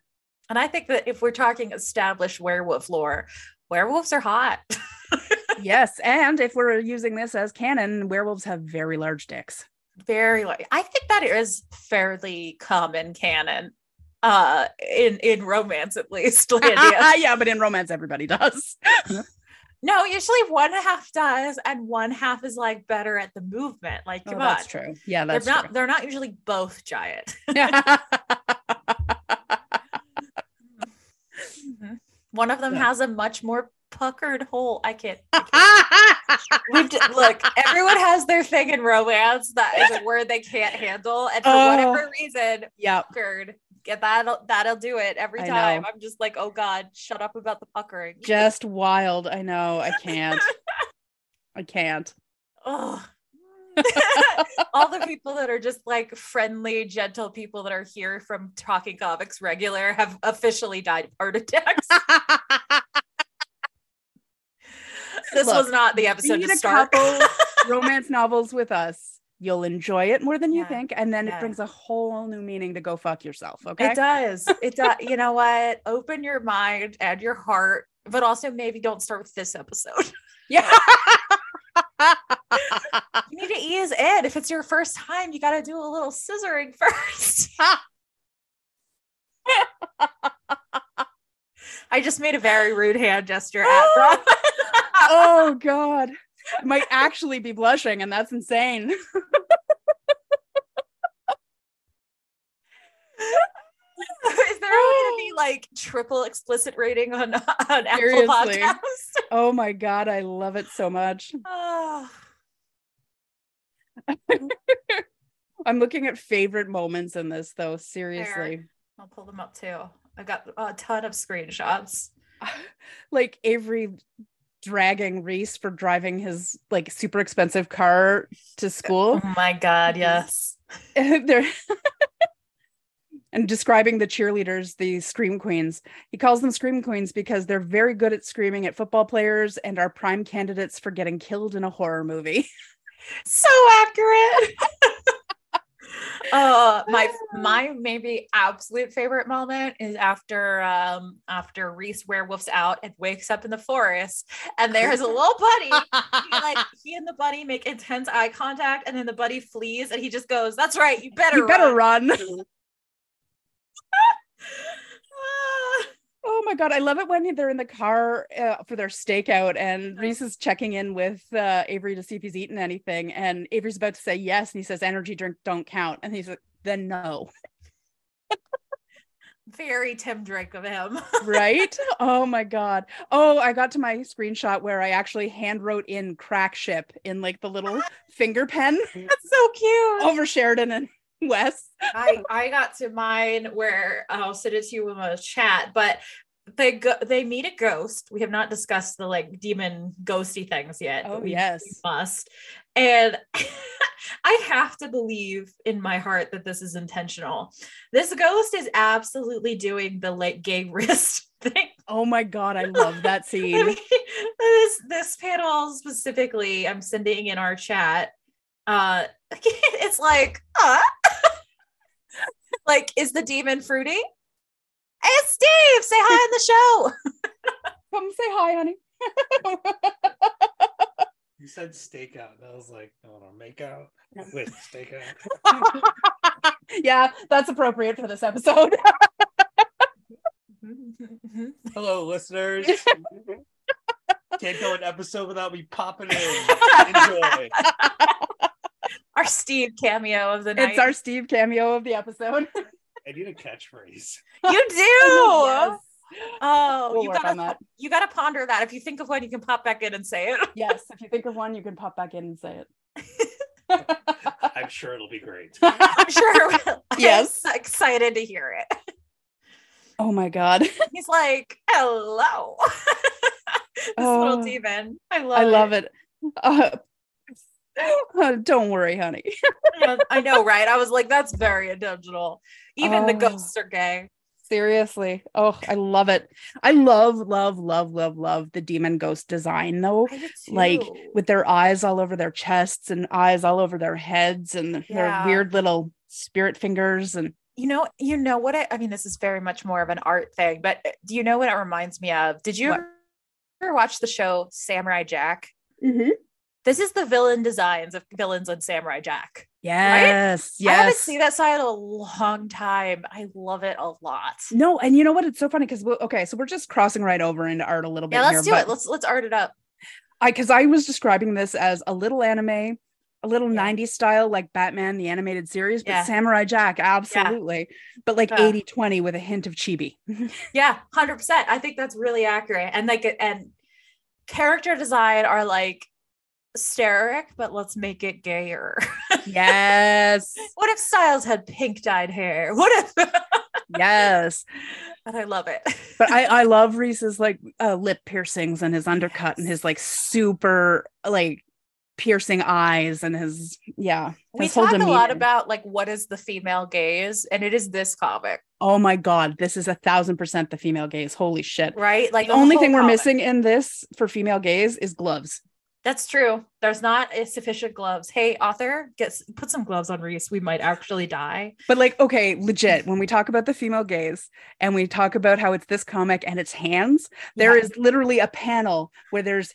S1: And I think that if we're talking established werewolf lore, werewolves are hot.
S2: yes. And if we're using this as canon, werewolves have very large dicks.
S1: Very like I think that is fairly common canon. Uh in in romance at least.
S2: Yeah, but in romance, everybody does.
S1: no, usually one half does and one half is like better at the movement. Like,
S2: Oh,
S1: come on.
S2: that's true. Yeah,
S1: They're
S2: that's
S1: not they're not usually both giant. One of them
S2: Yeah.
S1: has a much more puckered hole. I can't. I can't. We've d- look, everyone has their thing in romance that is a word they can't handle, and for
S2: Oh.
S1: whatever reason,
S2: yeah.
S1: puckered. That'll that'll do it every time. I'm just like, oh god, shut up about the puckering.
S2: Just wild. I know. I can't. I can't.
S1: Ugh. All the people that are just like friendly, gentle people that are here from Talking Comics regular have officially died of heart attacks. this
S2: Look,
S1: was not the episode to start.
S2: romance novels with us. You'll enjoy it more than you
S1: Yeah.
S2: think, and then
S1: Yeah.
S2: it brings a whole new meaning to go fuck yourself. Okay.
S1: It does. It does. You know what? Open your mind and your heart, but also maybe don't start with this episode.
S2: Yeah.
S1: You need to ease in. If it's your first time, you got to do a little scissoring first. I just made a very rude hand gesture at
S2: oh God. I might actually be blushing, and that's insane.
S1: Is there going to be oh. like triple explicit rating on on Apple
S2: Seriously.
S1: Podcast?
S2: Oh my God, I love it so much.
S1: Oh,
S2: I'm looking at favorite moments in this, though. Seriously.
S1: I'll pull them up too. I got a ton of screenshots.
S2: like Avery dragging Reese for driving his like super expensive car to school.
S1: Oh my god, mm-hmm. yes.
S2: They're and describing the cheerleaders, the scream queens. He calls them scream queens because they're very good at screaming at football players and are prime candidates for getting killed in a horror movie.
S1: So accurate. Uh my my maybe absolute favorite moment is after um after Reese werewolfs out and wakes up in the forest and there's a little buddy. He, like he and the buddy make intense eye contact and then the buddy flees and he just goes that's right you better
S2: you better
S1: run,
S2: run. Oh my god, I love it when they're in the car uh, for their stakeout, and Reese is checking in with uh, Avery to see if he's eaten anything, and Avery's about to say yes, and he says energy drink don't count, and he's like, then no.
S1: Very Tim Drake of him,
S2: right? Oh my god. Oh, I got to my screenshot where I actually hand wrote in crack ship in like the little finger pen.
S1: That's so cute.
S2: Over Sheridan and Wes.
S1: I I got to mine where I'll send it to you in a chat, but they go they meet a ghost. We have not discussed the like demon ghosty things yet.
S2: Oh
S1: we,
S2: yes,
S1: we must. And I have to believe in my heart that this is intentional. This ghost is absolutely doing the like gay wrist thing.
S2: Oh my god, I love that scene.
S1: I mean, this this panel specifically, I'm sending in our chat. Uh, it's like, uh, like, is the demon fruity? Hey, Steve, say hi on the show.
S2: Come say hi, honey.
S3: you said stakeout. I was like, I want to make out with stakeout.
S2: yeah, that's appropriate for this episode.
S3: Hello, listeners. Can't go an episode without me popping in. Enjoy.
S1: Our Steve cameo of the night.
S2: It's our Steve cameo of the episode.
S3: I need a catchphrase.
S1: You do.
S2: yes.
S1: Oh,
S2: We'll
S1: you gotta
S2: that.
S1: you gotta ponder that. If you think of one, you can pop back in and say it.
S2: Yes, if you think of one, you can pop back in and say it.
S3: I'm sure it'll be great.
S1: I'm sure. it will.
S2: Yes.
S1: I'm excited to hear it.
S2: Oh my god.
S1: He's like, "Hello." this
S2: Oh.
S1: little demon. I love. It.
S2: I love it. Uh, don't worry, honey.
S1: I know, right? I was like, "That's very intentional." Even the
S2: Oh.
S1: ghosts are gay.
S2: Seriously. Oh, I love it. I love, love, love, love, love the demon ghost design though. Like. With their eyes all over their chests and eyes all over their heads and
S1: Yeah.
S2: their weird little spirit fingers and
S1: you know, you know what? I, I mean, this is very much more of an art thing, but uh, do you know what it reminds me of? Did you
S2: What?
S1: ever watch the show Samurai Jack? This is the villain designs of villains on Samurai Jack.
S2: Yes, Yes.
S1: I haven't seen that side in a long time. I love it a lot.
S2: No, and you know what? It's so funny because okay, so we're just crossing right over into art a little bit
S1: Yeah, let's do
S2: but
S1: it. Let's let's art it up.
S2: I because I was describing this as a little anime, a little
S1: Yeah.
S2: 90s style like Batman the animated series, but
S1: Yeah.
S2: Samurai Jack, absolutely. But like
S1: Yeah.
S2: 80 20 with a hint of chibi.
S1: Yeah, hundred percent. I think that's really accurate. And like and character design are like Sterek, but let's make it gayer.
S2: yes.
S1: what if Stiles had pink dyed hair? What if?
S2: yes.
S1: and I love it.
S2: But I I love Reese's like uh, lip piercings and his undercut and his like super like piercing eyes and his yeah.
S1: we
S2: his whole
S1: talk a lot about like what is the female gaze, and it is this comic,
S2: Oh my god, this is a thousand percent the female gaze. Holy shit.
S1: right? Like
S2: the only
S1: whole
S2: thing we're missing in this for female gaze is gloves.
S1: That's true. There's not a sufficient gloves. Hey, author, get put some gloves on Reese. We might actually die.
S2: But like, okay, legit, when we talk about the female gaze and we talk about how it's this comic and it's hands, there
S1: Yeah.
S2: is literally a panel where there's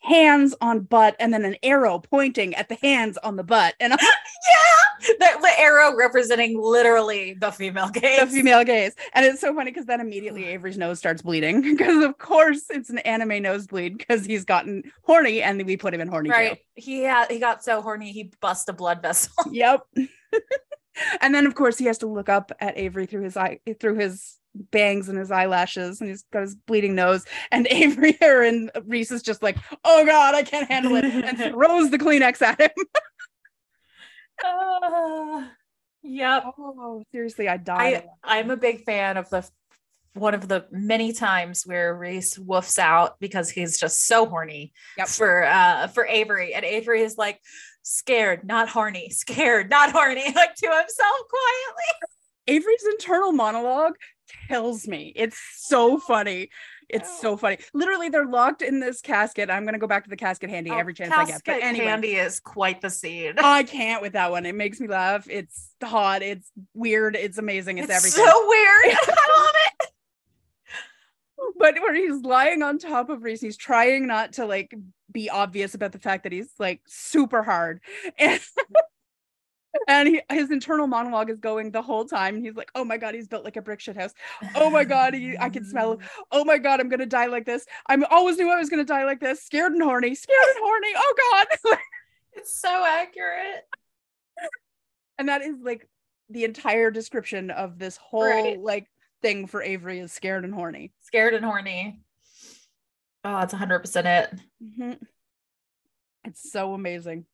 S2: hands on butt and then an arrow pointing at the hands on the butt and I'm
S1: yeah, the, the arrow representing literally the female gaze.
S2: the female gaze. And it's so funny because then immediately Avery's nose starts bleeding because of course it's an anime nosebleed because he's gotten horny and we put him in horny jail.
S1: right? He had he got so horny he bust a blood vessel.
S2: Yep. and then of course he has to look up at Avery through his eye through his bangs and his eyelashes and he's got his bleeding nose and Avery or and Reese is just like, oh god, I can't handle it and throws the Kleenex at him.
S1: Uh, yep.
S2: Oh, seriously, I died.
S1: I I'm a big fan of the one of the many times where Reese woofs out because he's just so horny
S2: Yep.
S1: for uh for Avery. And Avery is like scared, not horny, scared, not horny, like to himself quietly.
S2: Avery's internal monologue kills me. It's so funny. It's oh. so funny. Literally, they're locked in this casket. I'm gonna go back to the casket handy oh, every chance I get. But
S1: Oh,
S2: anyway,
S1: Candy is quite the scene.
S2: I can't with that one. It makes me laugh. It's hot. It's weird. It's amazing. It's,
S1: It's
S2: everything.
S1: so weird. I love it.
S2: but where he's lying on top of Reese, he's trying not to like be obvious about the fact that he's like super hard. And and he, his internal monologue is going the whole time. And he's like, oh my God, he's built like a brick shit house. Oh my God, he, I can smell it. Oh my God, I'm gonna die like this. I always knew I was gonna die like this. Scared and horny, scared and horny. Oh God.
S1: It's so accurate.
S2: and that is like the entire description of this whole
S1: Right.
S2: like thing for Avery is scared and horny.
S1: Scared and horny. Oh, it's 100% it.
S2: Mhm. It's so amazing.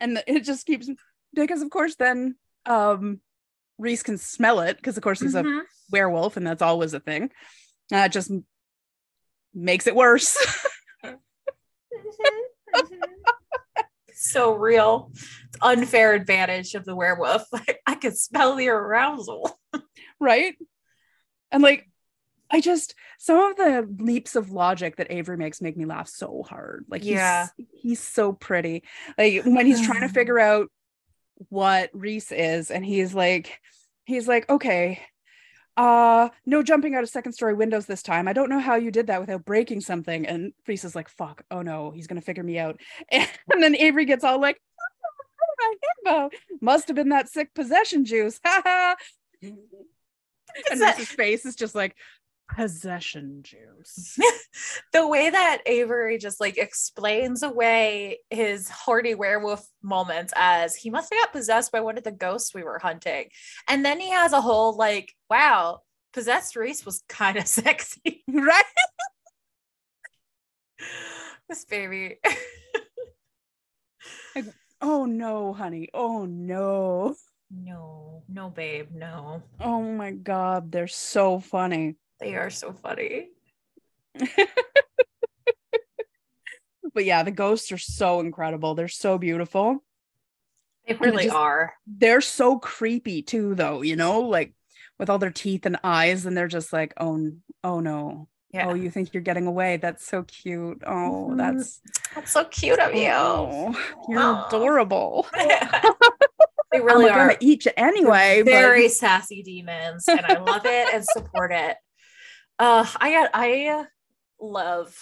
S2: And the- it just keeps because of course then um Reese can smell it because of course he's a
S1: Mhm.
S2: werewolf and that's always a thing. Uh, it just makes it worse.
S1: so real. It's unfair advantage of the werewolf. Like, I can smell the arousal.
S2: right? And like I just some of the leaps of logic that Avery makes make me laugh so hard. Like he's
S1: Yeah.
S2: he's so pretty. Like when he's trying to figure out what Reese is, and he's like, he's like, okay, uh, no jumping out of second story windows this time. I don't know how you did that without breaking something. And Reese is like, fuck, oh no, he's gonna figure me out. And then Avery gets all like, "Oh, my himbo. Must have been that sick possession juice. Ha ha. And
S1: that-
S2: Reese's face is just like possession juice.
S1: the way that Avery just like explains away his horny werewolf moments as he must have got possessed by one of the ghosts we were hunting. And then he has a whole like, wow, possessed Reese was kind of sexy.
S2: right?
S1: this baby.
S2: Oh no, honey. Oh no.
S1: no, no, babe, no.
S2: Oh my god, they're so funny.
S1: They are so funny.
S2: But yeah, the ghosts are so incredible. They're so beautiful.
S1: They really
S2: just,
S1: are.
S2: They're so creepy too, though, you know, like with all their teeth and eyes, and they're just like, oh, oh no.
S1: Yeah.
S2: Oh, you think you're getting away. That's so cute. Oh,
S1: Mhm.
S2: that's
S1: That's so cute of you.
S2: oh, you're adorable.
S1: they really
S2: I'm
S1: are.
S2: gonna eat you anyway. but-
S1: very sassy demons and i love it and support it uh i got i love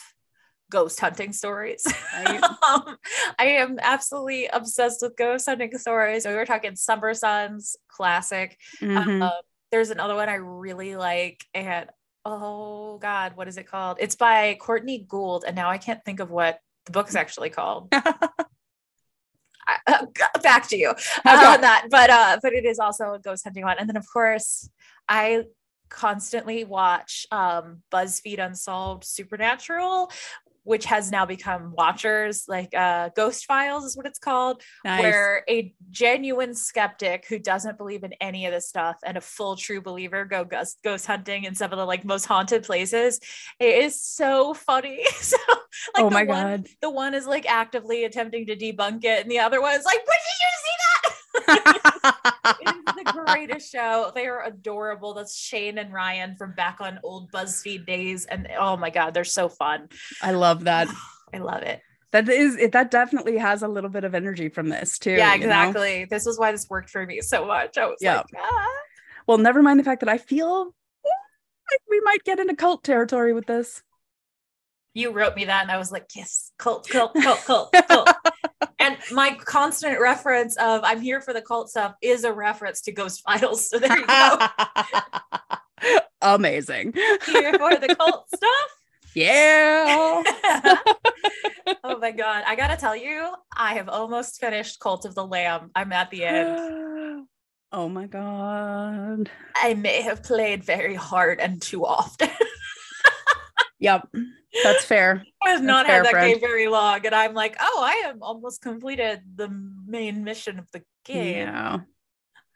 S1: ghost hunting stories
S2: Right.
S1: um, i am absolutely obsessed with ghost hunting stories we were talking Summer Sons classic
S2: Mhm.
S1: uh, there's another one i really like and oh god what is it called it's by courtney gould and now i can't think of what the book's actually called I- uh, back to you
S2: Okay.
S1: on that but uh but it is also a ghost hunting one and then of course i constantly watch um buzzfeed unsolved supernatural which has now become watchers like uh ghost files is what it's called
S2: Nice.
S1: where a genuine skeptic who doesn't believe in any of this stuff and a full true believer go ghost, ghost hunting in some of the like most haunted places it is so funny so like
S2: oh
S1: the
S2: my
S1: one-
S2: god.
S1: the one is like actively attempting to debunk it and the other one is like "What did you see it is the greatest show they are adorable that's shane and ryan from back on old buzzfeed days and oh my god they're so fun
S2: I love that.
S1: i love it
S2: That is it. That definitely has a little bit of energy from this too.
S1: yeah
S2: you know?
S1: exactly this is why this worked for me so much i was
S2: Yeah.
S1: like ah.
S2: Well, never mind the fact that I feel like we might get into cult territory with this.
S1: you wrote me that and I was like, yes, cult, cult, cult, cult, cult. and my constant reference of I'm here for the cult stuff is a reference to Ghost Files. So there you go.
S2: Amazing.
S1: here for the cult stuff.
S2: Yeah.
S1: oh my god. I gotta tell you, I have almost finished Cult of the Lamb. I'm at the end.
S2: oh my god.
S1: I may have played very hard and too often.
S2: Yep. That's fair.
S1: I have not
S2: fair,
S1: had that
S2: friend.
S1: game very long. And I'm like, oh, I have almost completed the main mission of the game.
S2: Yeah.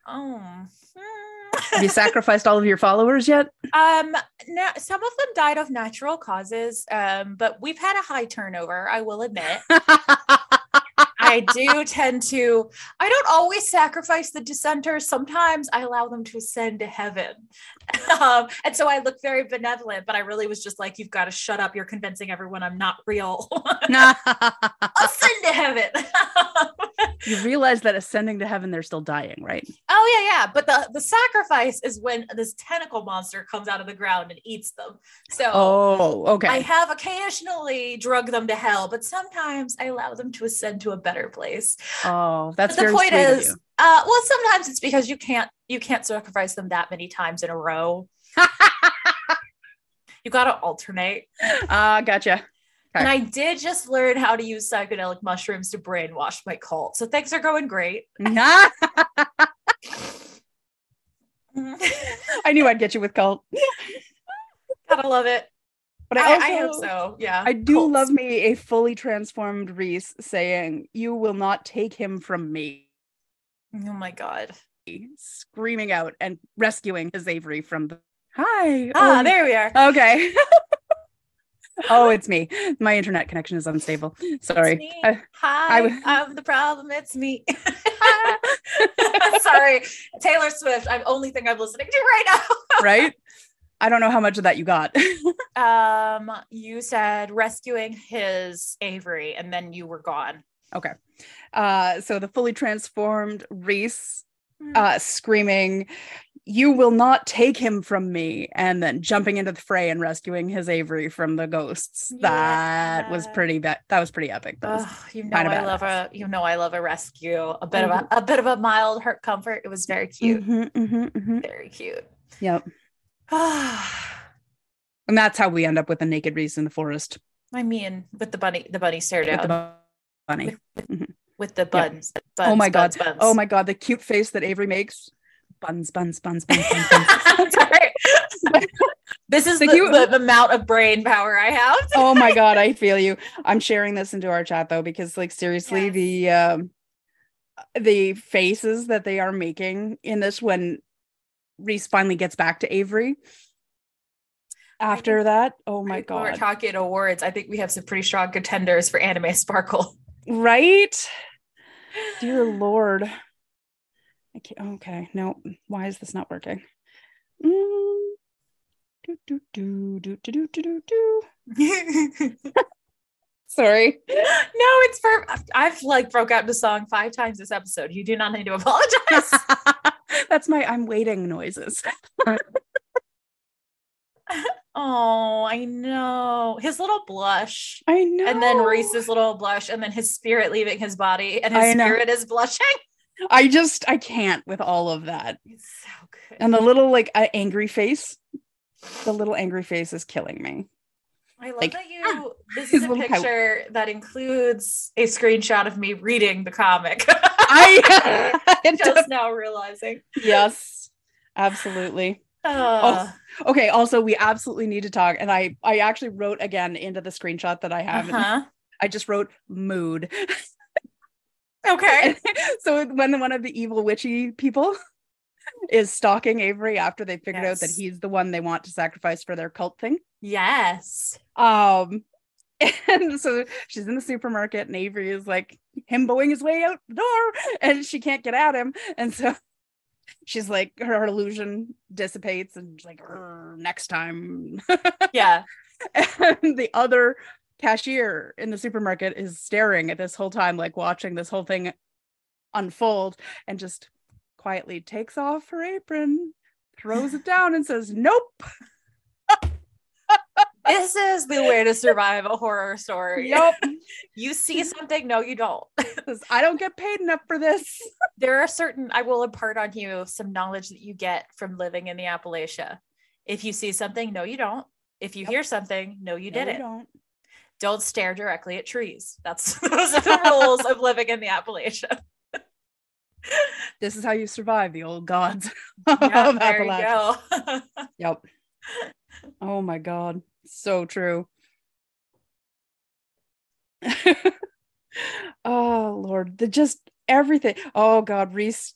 S1: Oh. Hmm.
S2: Have you sacrificed all of your followers yet?
S1: Um, no, some of them died of natural causes. Um, but we've had a high turnover, I will admit. I do tend to, I don't always sacrifice the dissenters. Sometimes I allow them to ascend to heaven. Um, and so I look very benevolent, but I really was just like, you've got to shut up. You're convincing everyone I'm not real. ascend to heaven.
S2: you realize that ascending to heaven, they're still dying, right?
S1: Oh yeah, yeah. But the the sacrifice is when this tentacle monster comes out of the ground and eats them. So
S2: Oh, okay.
S1: I have occasionally drug them to hell, but sometimes I allow them to ascend to a better place.
S2: oh, that's
S1: but the point is, uh, well, sometimes it's because you can't you can't sacrifice them that many times in a row. you got to alternate.
S2: Ah, gotcha. Okay.
S1: And I did just learn how to use psychedelic mushrooms to brainwash my cult. So things are going great.
S2: I knew I'd get you with cult.
S1: Gotta love it.
S2: But
S1: I,
S2: I, also,
S1: I hope so. Yeah.
S2: I do
S1: Cults.
S2: love me a fully transformed Reese saying, You will not take him from me,
S1: Oh my god.
S2: screaming out and rescuing his Avery from the. Hi.
S1: Ah,
S2: oh,
S1: there we are.
S2: Okay. oh, it's me. My internet connection is unstable. Sorry. I-
S1: Hi,
S2: w-
S1: I'm the problem. It's me. Sorry, Taylor Swift. I'm only thing I'm listening to right now.
S2: right? I don't know how much of that you got.
S1: um, you said rescuing his Avery, and then you were gone.
S2: okay. Uh, so the fully transformed Reese
S1: Hmm.
S2: uh, screaming, You will not take him from me, and then jumping into the fray and rescuing his Avery from the ghosts. That was pretty bad. That was pretty epic. That was-
S1: Ugh, you know I love a you know I love a rescue. A bit of a, a bit of a mild hurt comfort. It was very cute.
S2: Mhm, mhm, mhm.
S1: Very cute.
S2: Yep. And that's how we end up with a naked Reese in the forest I
S1: mean, with the bunny, the bunny stare
S2: with
S1: down
S2: the bunny.
S1: with the buns. buns
S2: Oh my
S1: buns,
S2: God.
S1: buns.
S2: Oh my god, the cute face that Avery makes. Buns, buns, buns, buns, buns, buns.
S1: Sorry. this is the,
S2: Thank you.
S1: the, the amount of brain power I have.
S2: oh my god, I feel you. I'm sharing this into our chat though, because like seriously,
S1: Yes.
S2: the um the faces that they are making in this when Reese finally gets back to Avery. After that, oh my
S1: god. We're talking awards. I think we have some pretty strong contenders for anime sparkle.
S2: Right? Dear Lord. I can't, okay, no. Why is this not working? Mm. Do, do, do, do, do, do, do, do.
S1: no, it's for I've like broke out into song five times this episode. You do not need to apologize.
S2: That's my I'm waiting noises.
S1: oh, I know. His little blush.
S2: I know.
S1: And then Reese's little blush, and then his spirit leaving his body, and his spirit is blushing.
S2: I just I can't with all of that.
S1: It's so good.
S2: And the little like uh, angry face. The little angry face is killing me.
S1: I love
S2: like,
S1: that you. This is a picture that includes a screenshot of me reading the comic.
S2: I
S1: Just now realizing.
S2: yes, absolutely.
S1: Uh,
S2: Okay, also we absolutely need to talk and I I actually wrote again into the screenshot that I have.
S1: uh-huh.
S2: I just wrote mood.
S1: Okay.
S2: so when one of the evil witchy people is stalking Avery after they figured out that he's the one they want to sacrifice for their cult thing.
S1: Yes.
S2: Um and so she's in the supermarket and Avery is like himboing his way out the door and she can't get at him. And so she's like her, her illusion dissipates and she's like next time.
S1: Yeah.
S2: and the other cashier in the supermarket is staring at this whole time, like watching this whole thing unfold and just quietly takes off her apron, throws it down, and says, Nope.
S1: This is the way to survive a horror story.
S2: Yep.
S1: You see something, no, you don't.
S2: I don't get paid enough for this.
S1: There are certain, I will impart on you some knowledge that you get from living in the Appalachia. If you see something, no, you don't. If you
S2: Yep.
S1: hear something, no, you
S2: No,
S1: didn't.
S2: don't.
S1: Don't stare directly at trees. That's those are the rules of living in the Appalachia.
S2: This is how you survive the old gods of
S1: Yeah, you
S2: Appalachia.
S1: go.
S2: Yep. Oh my god. So true. oh lord. The just everything. Oh god, Reese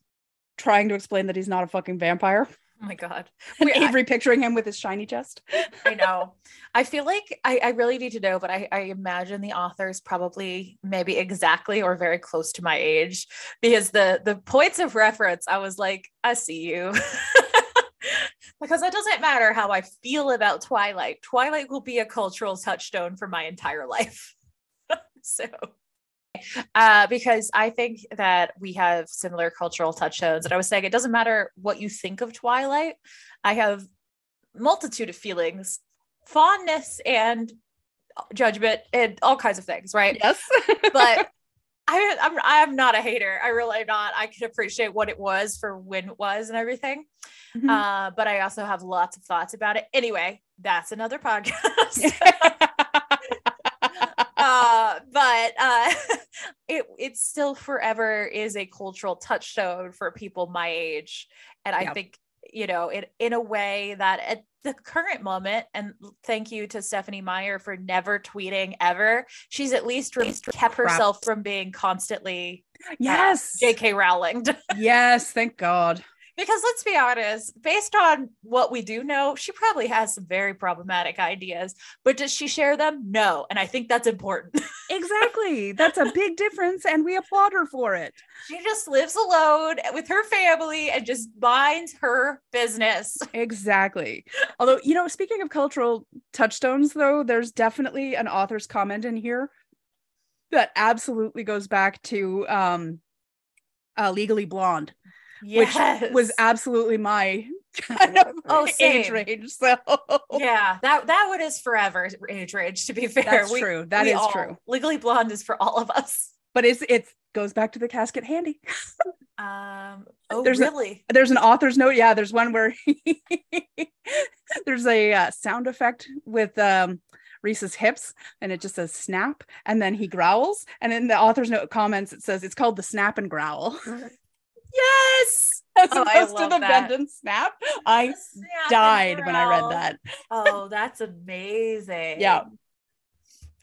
S2: trying to explain that he's not a fucking vampire.
S1: Oh my god.
S2: And
S1: I-
S2: Avery picturing him with his shiny chest.
S1: I know. I feel like I, I really need to know, but I, I imagine the author's probably maybe exactly or very close to my age because the the points of reference, I was like, I see you. Because it doesn't matter how I feel about Twilight. Twilight will be a cultural touchstone for my entire life. so uh, because I think that we have similar cultural touchstones. And I was saying it doesn't matter what you think of Twilight. I have multitude of feelings, fondness and judgment and all kinds of things, right?
S2: Yes.
S1: But I, I'm I'm not a hater. I really am not. I can appreciate what it was for when it was and everything.
S2: Mhm.
S1: Uh, but I also have lots of thoughts about it. Anyway, that's another podcast. uh, but uh, it it still forever is a cultural touchstone for people my age, and I think you know it in a way that at the current moment. And thank you to Stephenie Meyer for never tweeting ever. She's at least kept herself from being constantly uh,
S2: yes.
S1: J.K. Rowling.
S2: Yes. Thank God.
S1: Because let's be honest, based on what we do know, she probably has some very problematic ideas. But does she share them? No, and I think that's important.
S2: Exactly. That's a big difference. And we applaud her for it.
S1: she just lives alone with her family and just minds her business.
S2: Exactly. Although, you know, speaking of cultural touchstones, though, there's definitely an author's comment in here that absolutely goes back to um uh, Legally Blonde,
S1: Yes.
S2: which was absolutely my kind of
S1: Oh,
S2: age
S1: same.
S2: range. So
S1: yeah, that that one is forever age range. To be fair,
S2: That's true. That is
S1: all-
S2: true.
S1: Legally Blonde is for all of us.
S2: but it's it goes back to the casket handy.
S1: Um. Oh,
S2: There's a-
S1: really?
S2: There's an author's note. Yeah, there's one where there's a uh, sound effect with um Reese's hips and it just says snap and then he growls and in the author's note comments it says it's called the snap and growl
S1: yes.
S2: as
S1: Oh,
S2: opposed to the
S1: that.
S2: bend and snap. I
S1: snap
S2: died when I read that.
S1: Oh, that's amazing.
S2: Yeah.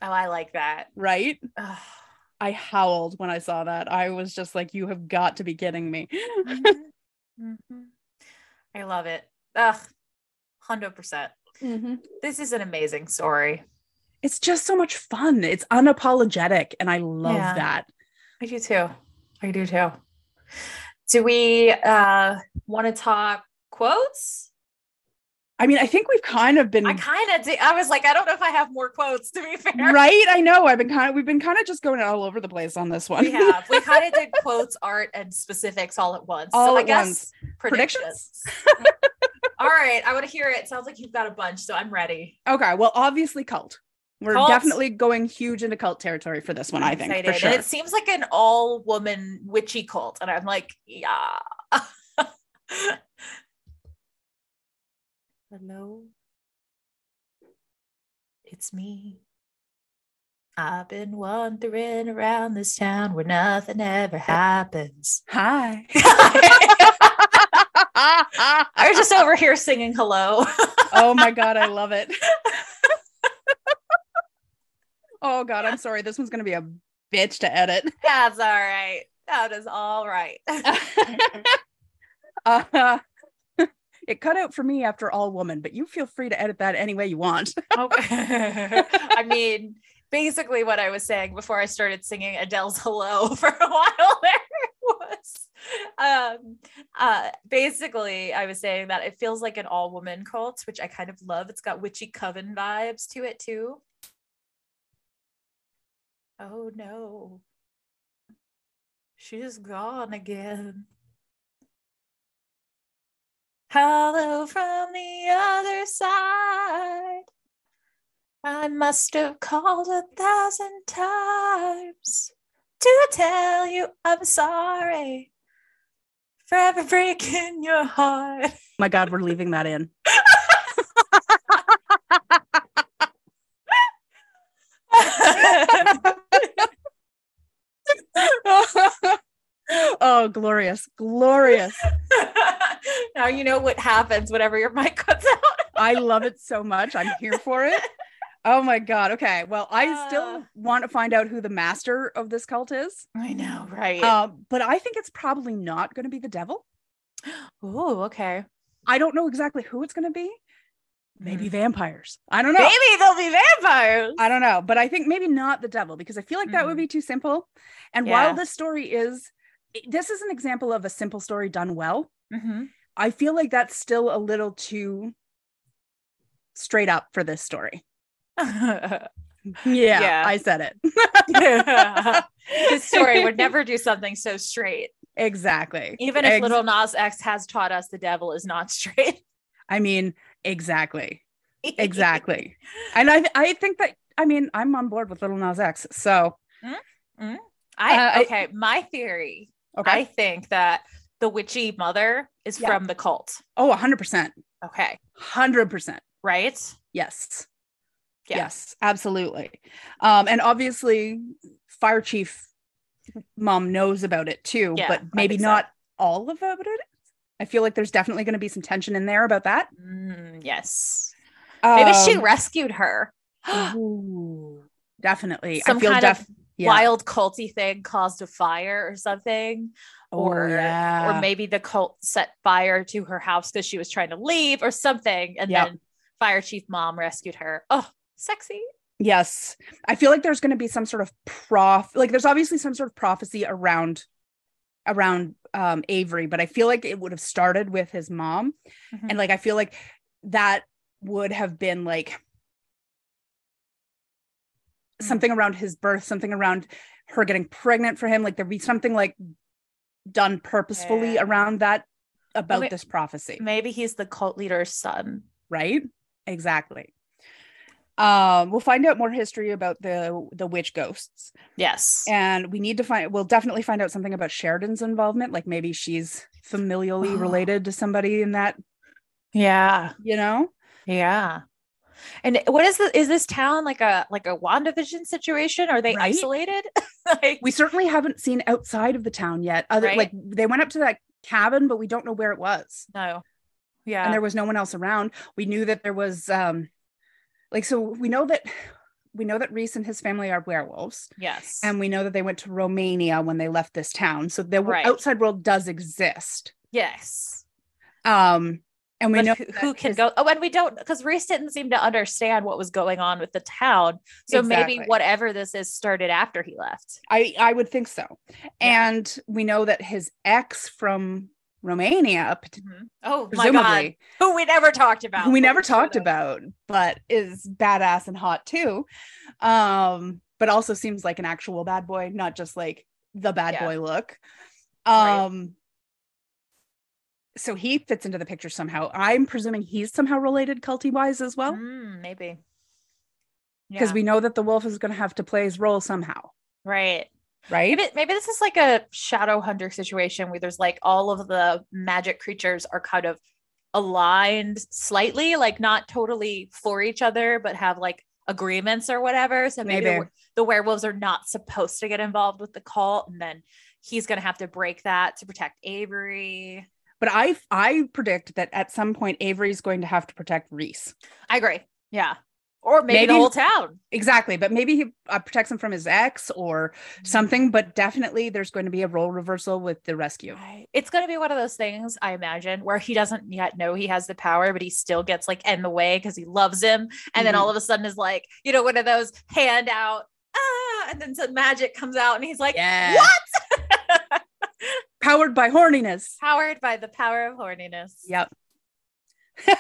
S1: Oh, I like that.
S2: Right? I howled when I saw that. I was just like, you have got to be kidding me.
S1: Mhm. Mhm. I love it. Ugh. Hundred percent. This is an amazing story.
S2: It's just so much fun. It's unapologetic. And I love
S1: Yeah.
S2: that.
S1: I do too. I do too. Do we uh want to talk quotes?
S2: I mean, I think we've kind of been
S1: I kind of. I was like, I don't know if I have more quotes to be fair.
S2: right. I know. I've been kind of we've been kind of just going all over the place on this one.
S1: We have. We kind of did quotes, art, and specifics all at once.
S2: All
S1: so I
S2: at
S1: guess
S2: once.
S1: predictions. all right. I want to hear it. Sounds like you've got a bunch, so I'm ready.
S2: Okay, well, obviously cult. We're
S1: Cult.
S2: definitely going huge into cult territory for this one, I think, for sure.
S1: And it seems like an all woman witchy cult. And I'm like, yeah. Hello. It's me. I've been wandering around this town where nothing ever happens.
S2: Hi.
S1: I was just over here singing hello.
S2: oh my god, I love it. oh god, I'm sorry. This one's gonna be a bitch to edit.
S1: That's all right. That is all right.
S2: uh, it cut out for me after all woman, but you feel free to edit that any way you want.
S1: Okay. I mean, basically what I was saying before I started singing Adele's Hello for a while there was um uh basically I was saying that it feels like an all-woman cult, which I kind of love. It's got witchy coven vibes to it too. Oh no. She's gone again. Hello from the other side. I must have called a thousand times to tell you I'm sorry for ever breaking your heart.
S2: my god, we're leaving that in. oh, glorious, glorious.
S1: now you know what happens whenever your mic cuts out.
S2: I love it so much. I'm here for it. Oh my god. Okay. Well, I
S1: Uh.
S2: still want to find out who the master of this cult is.
S1: I know, right?
S2: Um, but I think it's probably not going to be the devil.
S1: oh, okay.
S2: I don't know exactly who it's going to be. Maybe vampires. I don't know.
S1: Maybe they'll be vampires.
S2: I don't know, but I think maybe not the devil because I feel like that would
S1: Mhm.
S2: be too simple. And
S1: Yeah.
S2: while this story is, this is an example of a simple story done well.
S1: Mhm.
S2: I feel like that's still a little too straight up for this story. Yeah,
S1: Yeah.
S2: I said it.
S1: this story would never do something so straight.
S2: exactly.
S1: Even if
S2: Ex-
S1: Lil Nas X has taught us the devil is not straight.
S2: I mean, exactly, exactly. and I, I think that I mean, I'm on board with Lil Nas X. So
S1: I
S2: Uh, I-
S1: okay. my theory.
S2: Okay.
S1: I think that the witchy mother is
S2: Yeah.
S1: from the cult.
S2: oh, 100 percent,
S1: Okay,
S2: hundred percent.
S1: right?
S2: Yes.
S1: Yeah.
S2: Yes, absolutely. Um, and obviously, fire chief mom knows about it too,
S1: Yeah,
S2: but maybe
S1: think so.
S2: not all about it. I feel like there's definitely going to be some tension in there about that.
S1: Mm, yes. Maybe she
S2: Um,
S1: rescued her.
S2: ooh, definitely.
S1: Some
S2: I feel
S1: kind
S2: def-
S1: of
S2: yeah.
S1: wild culty thing caused a fire or something.
S2: Oh,
S1: or-
S2: yeah.
S1: or maybe the cult set fire to her house because she was trying to leave or something and
S2: Yep.
S1: then fire chief mom rescued her oh sexy
S2: Yes. I feel like there's going to be some sort of prof like there's obviously some sort of prophecy around around um Avery, but I feel like it would have started with his mom
S1: Mhm.
S2: and like I feel like that would have been like. Something around his birth, something around her getting pregnant for him, like there'd be something like done purposefully
S1: Yeah.
S2: around that about this prophecy,
S1: maybe he's the cult leader's son
S2: right? Exactly. Um, we'll find out more history about the the witch ghosts.
S1: yes
S2: and we need to find we'll definitely find out something about sheridan's involvement like maybe she's familially related to somebody in that
S1: yeah
S2: you know
S1: yeah and what is the is this town like a like a wandavision situation? Are they
S2: Right?
S1: isolated? Like
S2: we certainly haven't seen outside of the town yet other
S1: Right.
S2: like they went up to that cabin but we don't know where it was.
S1: No. Yeah.
S2: and there was no one else around. We knew that there was um like so we know that we know that reese and his family are werewolves.
S1: Yes.
S2: And we know that they went to romania when they left this town. So the
S1: Right.
S2: outside world does exist.
S1: Yes.
S2: Um and we
S1: but
S2: know
S1: who, who can go oh and we don't because reese didn't seem to understand what was going on with the town so maybe whatever this is started after he left
S2: I I would think so.
S1: Yeah.
S2: And we know that his ex from Romania, pot-
S1: oh my god who we never talked about
S2: who we never talked about, but is badass and hot too. Um, but also seems like an actual bad boy, not just like the bad
S1: Yeah.
S2: boy look.
S1: Right.
S2: So he fits into the picture somehow. I'm presuming he's somehow related culty wise as well.
S1: Mm, maybe
S2: Because
S1: Yeah,
S2: we know that the wolf is gonna have to play his role somehow,
S1: right
S2: right?
S1: maybe, maybe this is like a shadow hunter situation where there's like all of the magic creatures are kind of aligned slightly like not totally for each other but have like agreements or whatever so maybe,
S2: Maybe.
S1: The, the werewolves are not supposed to get involved with the cult and then he's going to have to break that to protect avery
S2: But I I predict that at some point Avery's going to have to protect Reese.
S1: i agree yeah or maybe, the whole town
S2: Exactly, but maybe he uh, protects him from his ex or something. But definitely, there's going to be a role reversal with the rescue.
S1: Right. It's going to be one of those things, I imagine, where he doesn't yet know he has the power, but he still gets like in the way because he loves him. And then
S2: Mhm.
S1: all of a sudden is like, you know, one of those hand out, ah, and then some magic comes out and he's like,
S2: Yeah.
S1: what?
S2: Powered by horniness.
S1: Powered by the power of horniness.
S2: Yep.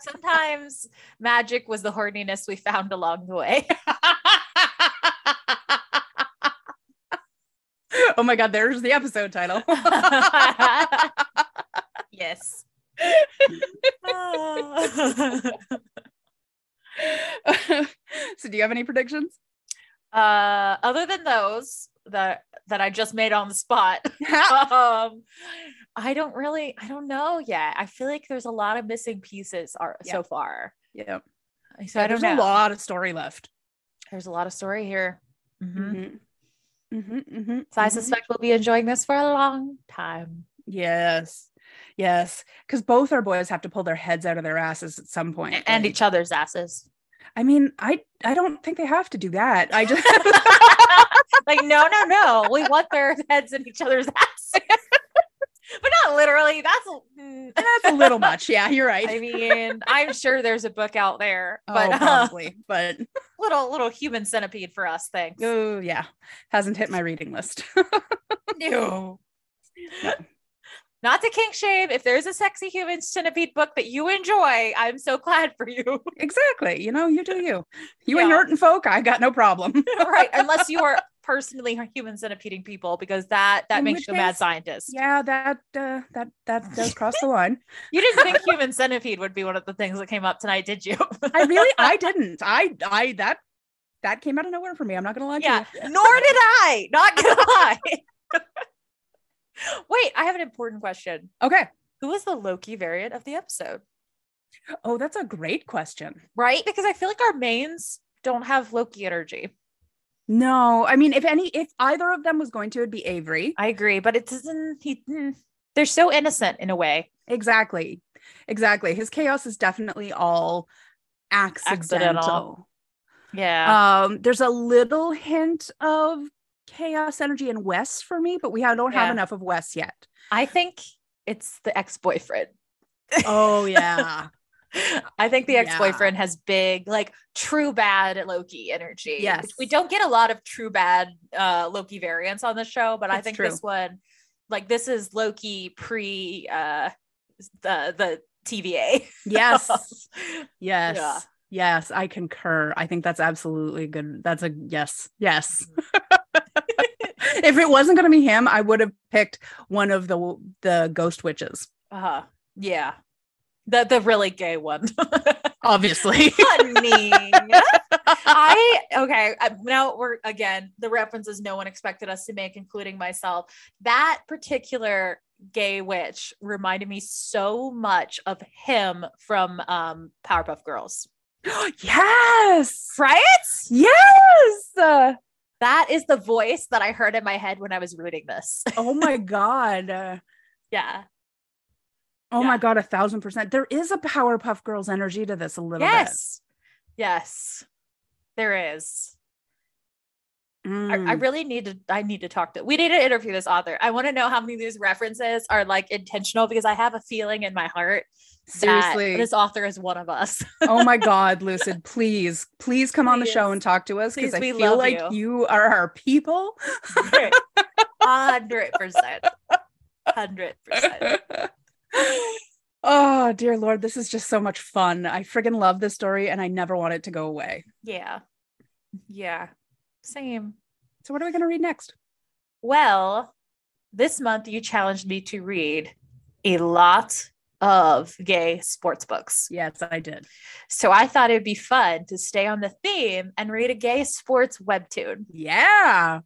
S1: Sometimes magic was the horniness we found along the way.
S2: oh my God, there's the episode title.
S1: yes.
S2: so, do you have any predictions?
S1: uh, other than those that that I just made on the spot, um i don't really i don't know yet i feel like there's a lot of missing pieces are
S2: Yeah.
S1: so far
S2: yeah.
S1: so i don't
S2: there's
S1: know
S2: a lot of story left.
S1: there's a lot of story here Mhm.
S2: Mhm. Mhm, mhm,
S1: so i
S2: mhm.
S1: suspect we'll be enjoying this for a long time
S2: Yes. Yes. Because both our boys have to pull their heads out of their asses at some point.
S1: and
S2: like-
S1: each other's asses
S2: I mean, I I don't think they have to do that. I just
S1: like no no no we want their heads in each other's ass. but not literally that's that's
S2: a little much. Yeah, you're right.
S1: I mean, I'm sure there's a book out there,
S2: oh,
S1: but uh,
S2: probably, but
S1: little little human centipede for us. Thanks.
S2: oh yeah, hasn't hit my reading list.
S1: No.
S2: No.
S1: Not to kink shame. If there's a sexy human centipede book that you enjoy, I'm so glad for you.
S2: exactly. You know, you do you. You
S1: Yeah.
S2: and folk, I got no problem.
S1: right. Unless you are personally human centipeding people, because that that
S2: In
S1: makes you a mad scientist.
S2: yeah, that uh, that that does cross the line.
S1: You didn't think human centipede would be one of the things that came up tonight, did you?
S2: I really, I didn't. I, I that that came out of nowhere for me. I'm not gonna lie
S1: yeah.
S2: to you.
S1: Nor did I. Not gonna lie. Wait, I have an important question.
S2: Okay.
S1: Who is the Loki variant of the episode?
S2: Oh, that's a great question.
S1: Right? Because I feel like our mains don't have Loki energy.
S2: No, I mean, if any, if either of them was going to, it'd be Avery.
S1: I agree, but it doesn't. He, mm, they're so innocent in a way.
S2: Exactly. Exactly. His chaos is definitely all accidental.
S1: Accidental. Yeah.
S2: Um, there's a little hint of chaos energy in Wes for me, but we don't have
S1: Yeah.
S2: enough of Wes yet.
S1: I think it's the ex boyfriend.
S2: Oh yeah.
S1: I think the ex boyfriend has big, like true bad Loki energy.
S2: Yes.
S1: We don't get a lot of true bad uh, Loki variants on the show, but I think
S2: true.
S1: this one, like, this is Loki pre uh, the, the TVA.
S2: yes. Yes.
S1: Yeah.
S2: Yes, I concur. I think that's absolutely good. That's a yes. Yes. If it wasn't going to be him, I would have picked one of the the ghost witches.
S1: Uh-huh. Yeah. The, the really gay one.
S2: Obviously.
S1: Honey. I okay. uh, Now we're again the references no one expected us to make, including myself. That particular gay witch reminded me so much of him from um Powerpuff Girls.
S2: yes.
S1: Right?
S2: Yes. Uh,
S1: That is the voice that I heard in my head when I was reading this.
S2: oh my god. Uh,
S1: yeah.
S2: oh
S1: Yeah.
S2: my god, a thousand percent. There is a Powerpuff Girls energy to this a little bit.
S1: Yes. Yes. There is.
S2: bit.
S1: I,
S2: Mm.
S1: I really need to I need to talk to we need to interview this author. I want to know how many of these references are like intentional because I have a feeling in my heart
S2: Seriously.
S1: this author is one of us.
S2: oh my god, Lucid, please, please come on the show and talk to us because I feel like
S1: you.
S2: you are our people.
S1: Hundred percent. Hundred percent.
S2: oh dear lord, this is just so much fun. I friggin' love this story and I never want it to go away.
S1: Yeah. Yeah. Same.
S2: So what are we gonna read next?
S1: Well, this month you challenged me to read a lot of gay sports books.
S2: Yes, I did.
S1: So I thought it'd be fun to stay on the theme and read a gay sports webtoon.
S2: Yeah.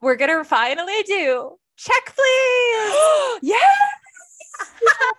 S1: We're gonna finally do check please.
S2: yes.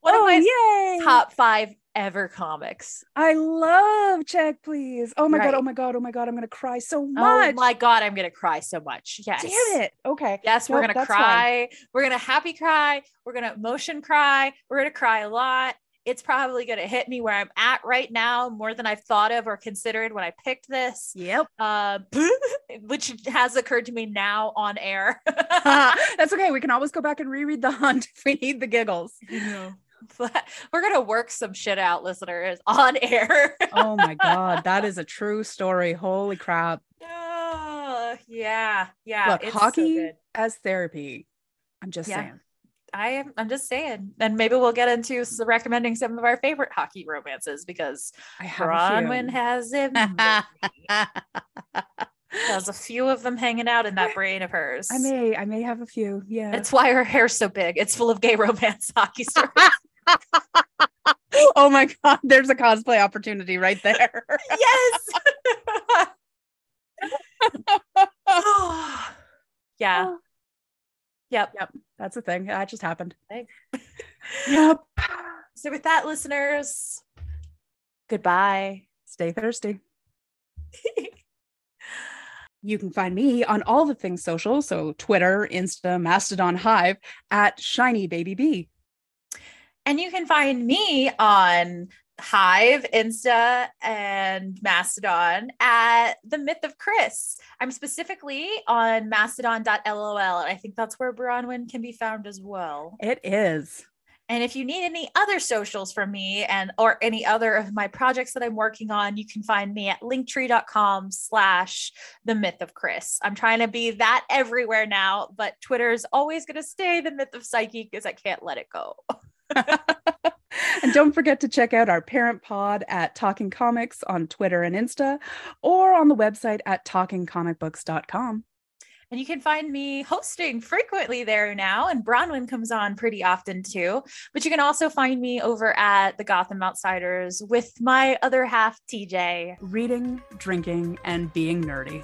S1: One
S2: oh,
S1: of my
S2: yay.
S1: top five ever comics.
S2: I love check, please. Oh my god, oh my god, oh my god, I'm gonna cry so much.
S1: Oh my god, I'm gonna cry so much. Yes.
S2: Damn it. Okay.
S1: Yes, we're gonna
S2: that's fine.
S1: cry. We're gonna happy cry. We're gonna emotion cry. We're gonna cry a lot. It's probably gonna hit me where I'm at right now more than I've thought of or considered when I picked this.
S2: Yep.
S1: Uh, which has occurred to me now on air.
S2: That's okay. We can always go back and reread the hunt if we need the giggles.
S1: But we're gonna work some shit out, listeners, on air.
S2: Oh my god, that is a true story. Holy crap.
S1: Oh, yeah, yeah.
S2: Look,
S1: it's so
S2: hockey
S1: good.
S2: as therapy. I'm just
S1: Yeah.
S2: saying.
S1: I am. I'm just saying, and maybe we'll get into recommending some of our favorite hockey romances because
S2: I have a
S1: Bronwyn has him. There's a few of them hanging out in that brain of hers.
S2: I may, I may have a few. Yeah.
S1: It's why her hair's so big. It's full of gay romance hockey stories.
S2: oh my god, there's a cosplay opportunity right there.
S1: yes. yeah.
S2: Oh.
S1: Yep.
S2: Yep, that's a thing. That just happened.
S1: Thanks.
S2: yep.
S1: So with that, listeners, goodbye.
S2: Stay thirsty. You can find me on all the things social, so Twitter, Insta, Mastodon, Hive at Shiny Baby Bee.
S1: And you can find me on Hive, Insta, and Mastodon at the Myth of Chris. I'm specifically on mastodon.lol, and I think that's where Bronwyn can be found as well.
S2: It is.
S1: And if you need any other socials from me and or any other of my projects that I'm working on, you can find me at linktree.com slash the myth of Chris. I'm trying to be that everywhere now, but Twitter is always going to stay the myth of psyche because I can't let it go.
S2: and don't forget to check out our parent pod at Talking Comics on Twitter and Insta or on the website at talkingcomicbooks.com.
S1: And you can find me hosting frequently there now. And Bronwyn comes on pretty often too. But you can also find me over at the Gotham Outsiders with my other half, TJ.
S2: Reading, drinking, and being nerdy.